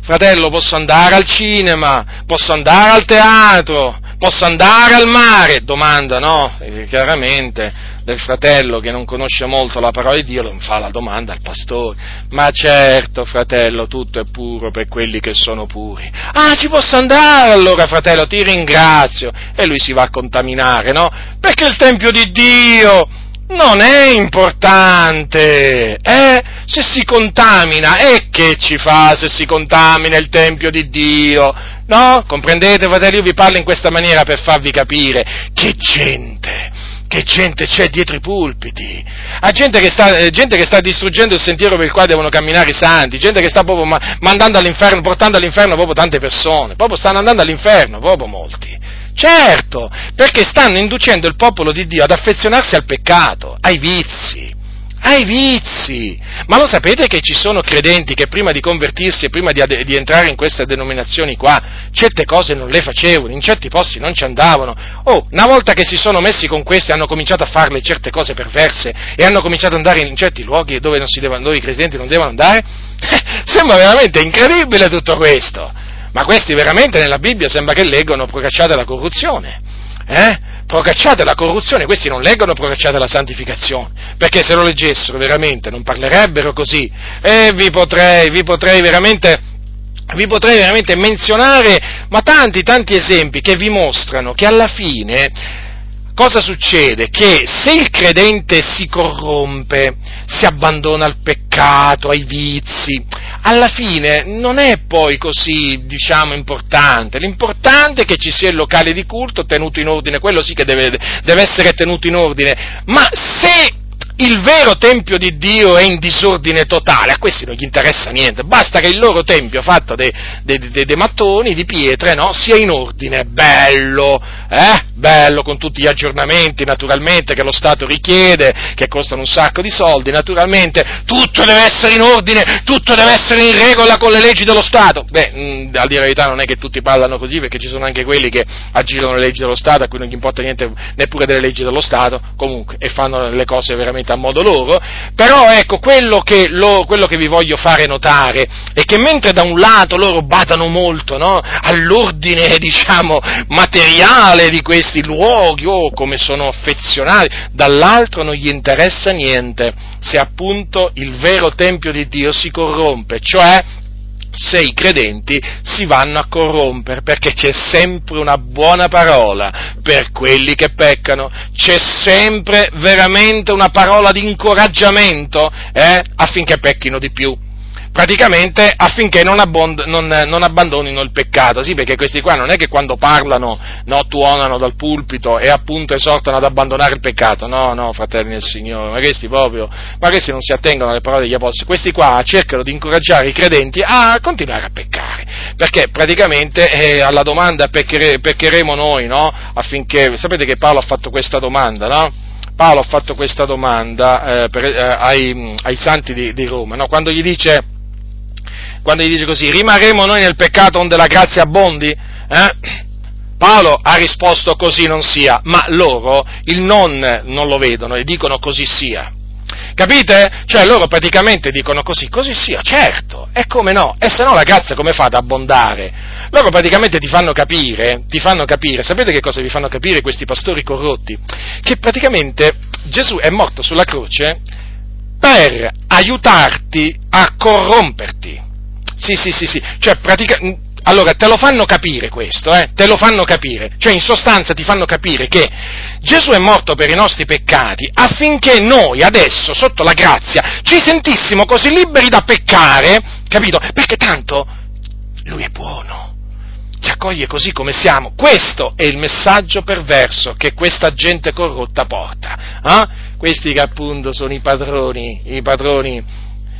fratello, posso andare al cinema, posso andare al teatro, posso andare al mare? Domanda, no? Chiaramente del fratello che non conosce molto la parola di Dio, lo fa la domanda al pastore. Ma certo, fratello, tutto è puro per quelli che sono puri. Ah, ci posso andare allora, fratello, ti ringrazio. E lui si va a contaminare, no? Perché il Tempio di Dio non è importante, eh? Se si contamina, e che ci fa se si contamina il Tempio di Dio? No? Comprendete, fratelli? Io vi parlo in questa maniera per farvi capire che gente, che gente c'è dietro i pulpiti, ha gente che, sta, eh, gente che sta distruggendo il sentiero per il quale devono camminare i santi, gente che sta proprio mandando all'inferno, portando all'inferno proprio tante persone, proprio stanno andando all'inferno, proprio molti. Certo, perché stanno inducendo il popolo di Dio ad affezionarsi al peccato, ai vizi, ai vizi. Ma lo sapete che ci sono credenti che prima di convertirsi e prima di, di, entrare in queste denominazioni qua, certe cose non le facevano, in certi posti non ci andavano. Oh, una volta che si sono messi con queste hanno cominciato a farle certe cose perverse e hanno cominciato ad andare in certi luoghi dove, deve, dove i credenti non devono andare, [laughs] sembra veramente incredibile tutto questo. Ma questi veramente nella Bibbia sembra che leggono procacciate la corruzione. Eh? Procacciate la corruzione, questi non leggono procacciate la santificazione, perché se lo leggessero veramente non parlerebbero così. E vi potrei, vi potrei veramente vi potrei veramente menzionare, ma tanti, tanti esempi che vi mostrano che alla fine cosa succede? Che se il credente si corrompe, si abbandona al peccato, ai vizi, alla fine non è poi così, diciamo, importante. L'importante è che ci sia il locale di culto tenuto in ordine, quello sì che deve, deve essere tenuto in ordine, ma se il vero tempio di Dio è in disordine totale, a questi non gli interessa niente, basta che il loro tempio fatto dei, dei, dei, dei mattoni, di pietre, no, sia in ordine, bello, eh? bello con tutti gli aggiornamenti naturalmente che lo Stato richiede, che costano un sacco di soldi, naturalmente tutto deve essere in ordine, tutto deve essere in regola con le leggi dello Stato. Beh, mm, a dire la verità non è che tutti parlano così perché ci sono anche quelli che aggirano le leggi dello Stato, a cui non gli importa niente neppure delle leggi dello Stato, comunque, e fanno le cose veramente a modo loro, però ecco, quello che, lo, quello che vi voglio fare notare è che mentre da un lato loro badano molto no, all'ordine, [laughs] diciamo, materiale di questi questi luoghi, oh, come sono affezionati, dall'altro non gli interessa niente se appunto il vero Tempio di Dio si corrompe, cioè se i credenti si vanno a corrompere, perché c'è sempre una buona parola per quelli che peccano, c'è sempre veramente una parola di incoraggiamento eh, affinché pecchino di più praticamente affinché non, abbond- non, non, abbandonino il peccato, sì, perché questi qua non è che quando parlano, no, tuonano dal pulpito e appunto esortano ad abbandonare il peccato, no, no, fratelli del Signore, ma questi proprio, ma questi non si attengono alle parole degli apostoli, questi qua cercano di incoraggiare i credenti a continuare a peccare, perché praticamente eh, alla domanda pecchere- peccheremo noi, no, affinché, sapete che Paolo ha fatto questa domanda, no? Paolo ha fatto questa domanda eh, per, eh, ai, ai, santi di, di Roma, no? quando gli dice quando gli dice così, rimarremo noi nel peccato onde la grazia abbondi? Eh? Paolo ha risposto così non sia, ma loro il non non lo vedono e dicono così sia. Capite? Cioè loro praticamente dicono così, così sia, certo, e come no? E se no la grazia come fa ad abbondare? Loro praticamente ti fanno capire, ti fanno capire, sapete che cosa vi fanno capire questi pastori corrotti? Che praticamente Gesù è morto sulla croce per aiutarti a corromperti. Sì, sì, sì, sì, cioè praticamente... Allora, te lo fanno capire questo, eh? Te lo fanno capire. Cioè, in sostanza ti fanno capire che Gesù è morto per i nostri peccati affinché noi adesso, sotto la grazia, ci sentissimo così liberi da peccare, capito? Perché tanto Lui è buono. Ci accoglie così come siamo. Questo è il messaggio perverso che questa gente corrotta porta. Eh? Questi che appunto sono i padroni, i padroni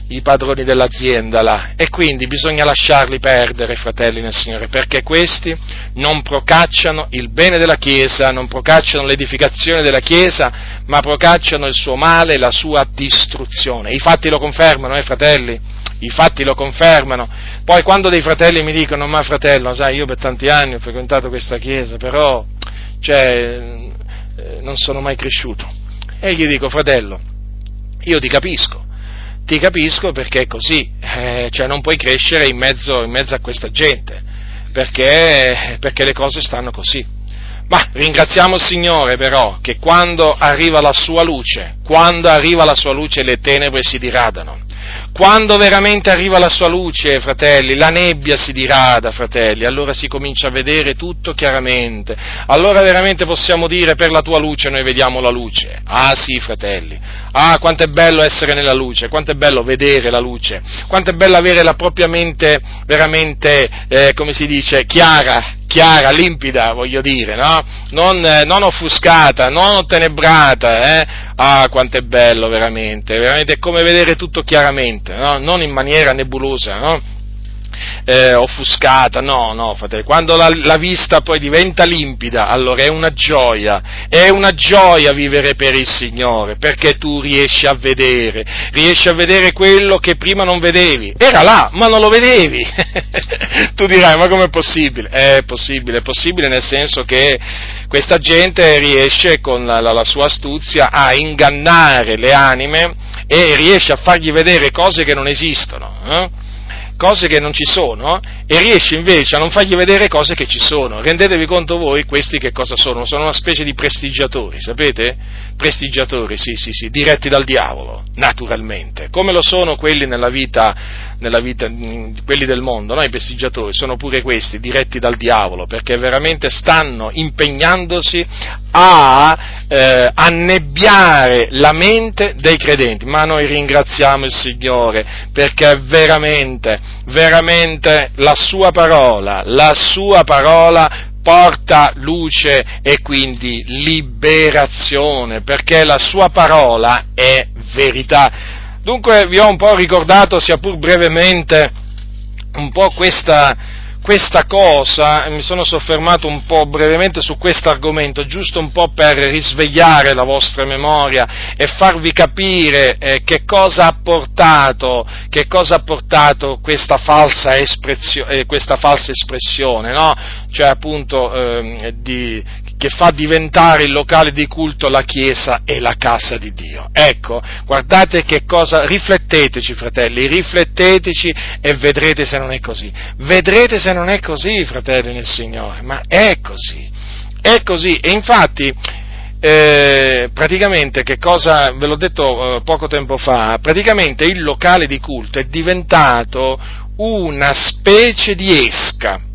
i padroni dell'azienda là e quindi bisogna lasciarli perdere, fratelli nel Signore, perché questi non procacciano il bene della Chiesa, non procacciano l'edificazione della Chiesa, ma procacciano il suo male e la sua distruzione. I fatti lo confermano, eh fratelli? I fatti lo confermano. Poi quando dei fratelli mi dicono, ma fratello, sai, io per tanti anni ho frequentato questa Chiesa, però, cioè, eh, non sono mai cresciuto. E gli dico, fratello, io ti capisco, ti capisco perché è così, eh, cioè non puoi crescere in mezzo, in mezzo a questa gente, perché, perché le cose stanno così. Ma ringraziamo il Signore però che quando arriva la sua luce, quando arriva la sua luce le tenebre si diradano. Quando veramente arriva la sua luce, fratelli, la nebbia si dirada, fratelli, allora si comincia a vedere tutto chiaramente. Allora veramente possiamo dire per la tua luce noi vediamo la luce. Ah sì, fratelli. Ah, quanto è bello essere nella luce, quanto è bello vedere la luce, quanto è bello avere la propria mente veramente, eh, come si dice, chiara, chiara, limpida, voglio dire, no? Non, eh, non offuscata, non ottenebrata, eh? Ah, quanto è bello veramente, veramente è come vedere tutto chiaramente, no? Non in maniera nebulosa, no? Eh, offuscata, no, no, fratello, quando la, la, vista poi diventa limpida, allora è una gioia, è una gioia vivere per il Signore, perché tu riesci a vedere, riesci a vedere quello che prima non vedevi, era là, ma non lo vedevi, [laughs] tu dirai, ma com'è possibile? È possibile, è possibile nel senso che questa gente riesce con la, la, la sua astuzia a ingannare le anime e riesce a fargli vedere cose che non esistono. Eh? Cose che non ci sono e riesce invece a non fargli vedere cose che ci sono. Rendetevi conto voi questi che cosa sono? Sono una specie di prestigiatori, sapete? Prestigiatori, sì, sì, sì, diretti dal diavolo, naturalmente. Come lo sono quelli nella vita, nella vita quelli del mondo, no? I prestigiatori, sono pure questi, diretti dal diavolo, perché veramente stanno impegnandosi a eh, annebbiare la mente dei credenti, ma noi ringraziamo il Signore perché veramente, veramente la sua parola, la sua parola porta luce e quindi liberazione, perché la sua parola è verità. Dunque vi ho un po' ricordato, sia pur brevemente, un po' questa, questa cosa, mi sono soffermato un po' brevemente su questo argomento, giusto un po' per risvegliare la vostra memoria e farvi capire eh, che, cosa ha portato, che cosa ha portato questa falsa, eh, questa falsa espressione, no? cioè appunto eh, di, che fa diventare il locale di culto la Chiesa e la casa di Dio. Ecco, guardate che cosa, rifletteteci fratelli, rifletteteci e vedrete se non è così. Vedrete se non è così, fratelli nel Signore, ma è così, è così. E infatti, eh, praticamente che cosa, ve l'ho detto eh, poco tempo fa, praticamente il locale di culto è diventato una specie di esca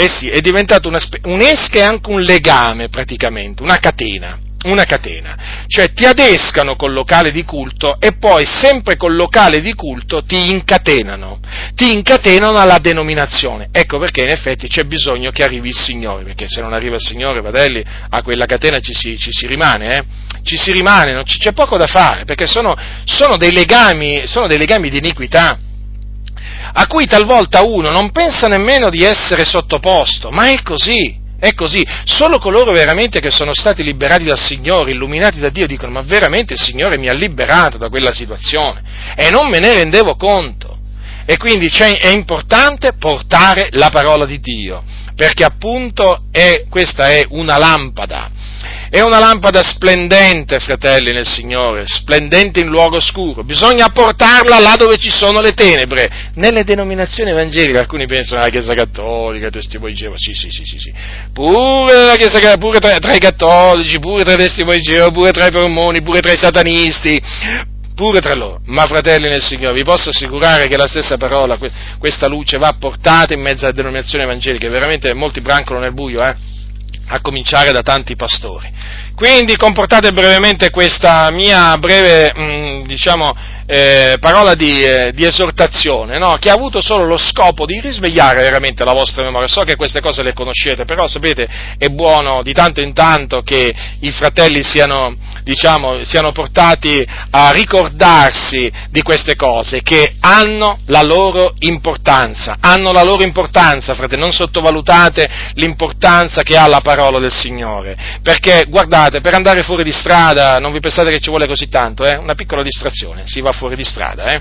eh sì, è diventato una, un'esca e anche un legame praticamente, una catena, una catena. Cioè ti adescano col locale di culto e poi sempre col locale di culto ti incatenano, ti incatenano alla denominazione. Ecco perché in effetti c'è bisogno che arrivi il Signore, perché se non arriva il Signore, fratelli, a quella catena ci si, ci si rimane, eh? Ci si rimane, c'è poco da fare, perché sono, sono, dei, legami, sono dei legami di iniquità a cui talvolta uno non pensa nemmeno di essere sottoposto, ma è così. È così, solo coloro veramente che sono stati liberati dal Signore, illuminati da Dio, dicono ma veramente il Signore mi ha liberato da quella situazione e non me ne rendevo conto. E quindi è importante portare la parola di Dio, perché appunto è, questa è una lampada è una lampada splendente, fratelli nel Signore, splendente in luogo oscuro. Bisogna portarla là dove ci sono le tenebre. Nelle denominazioni evangeliche, alcuni pensano alla Chiesa Cattolica, testimoni di Geova, sì, sì, sì, sì, sì. Pure, Chiesa, pure tra, tra i cattolici, pure tra i testimoni di Geova, pure tra i mormoni, pure tra i satanisti, pure tra loro. Ma fratelli nel Signore, vi posso assicurare che la stessa parola, questa luce va portata in mezzo alle denominazioni evangeliche, veramente molti brancolo nel buio, eh? A cominciare da tanti pastori. Quindi comportate brevemente questa mia breve, mm, diciamo, eh, parola di, eh, di esortazione, no? che ha avuto solo lo scopo di risvegliare veramente la vostra memoria. So che queste cose le conoscete, però sapete, è buono di tanto in tanto che i fratelli siano, diciamo, siano portati a ricordarsi di queste cose, che hanno la loro importanza, hanno la loro importanza, fratelli, non sottovalutate l'importanza che ha la parola del Signore, perché guardate, per andare fuori di strada non vi pensate che ci vuole così tanto, eh? una piccola distrazione, si va fuori di strada, eh?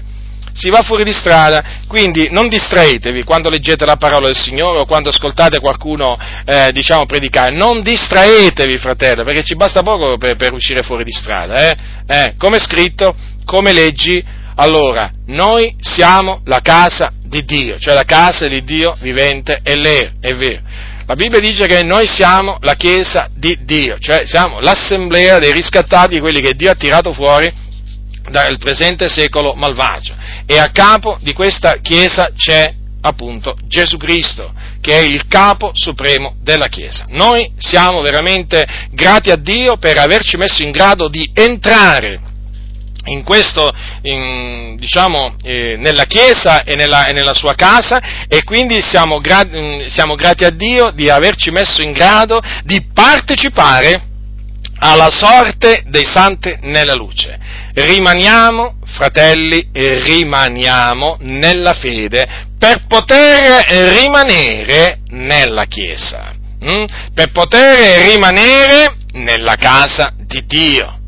Si va fuori di strada, quindi non distraetevi quando leggete la parola del Signore o quando ascoltate qualcuno, eh, diciamo, predicare. Non distraetevi, fratello, perché ci basta poco per, per uscire fuori di strada, eh? eh? Come è scritto, come leggi, allora, noi siamo la casa di Dio, cioè la casa di Dio vivente e l'era, è vero. La Bibbia dice che noi siamo la Chiesa di Dio, cioè siamo l'assemblea dei riscattati, quelli che Dio ha tirato fuori dal presente secolo malvagio. E a capo di questa Chiesa c'è appunto Gesù Cristo, che è il capo supremo della Chiesa. Noi siamo veramente grati a Dio per averci messo in grado di entrare in questo, in, diciamo, eh, nella Chiesa e nella, e nella, sua casa e quindi siamo, gra- siamo grati a Dio di averci messo in grado di partecipare alla sorte dei santi nella luce. Rimaniamo, fratelli, rimaniamo nella fede per poter rimanere nella Chiesa, hm? per poter rimanere nella casa di Dio.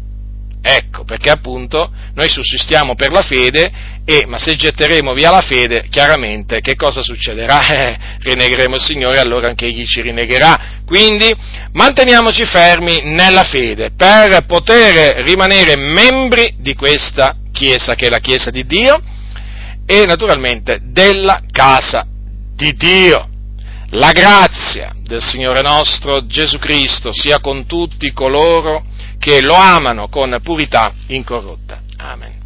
Ecco, perché appunto noi sussistiamo per la fede, e, ma se getteremo via la fede, chiaramente che cosa succederà? [laughs] Eh, rinegheremo il Signore allora anche Egli ci rinegherà. Quindi manteniamoci fermi nella fede per poter rimanere membri di questa Chiesa, che è la Chiesa di Dio, e naturalmente della casa di Dio. La grazia del Signore nostro Gesù Cristo sia con tutti coloro che lo amano con purità incorrotta. Amen.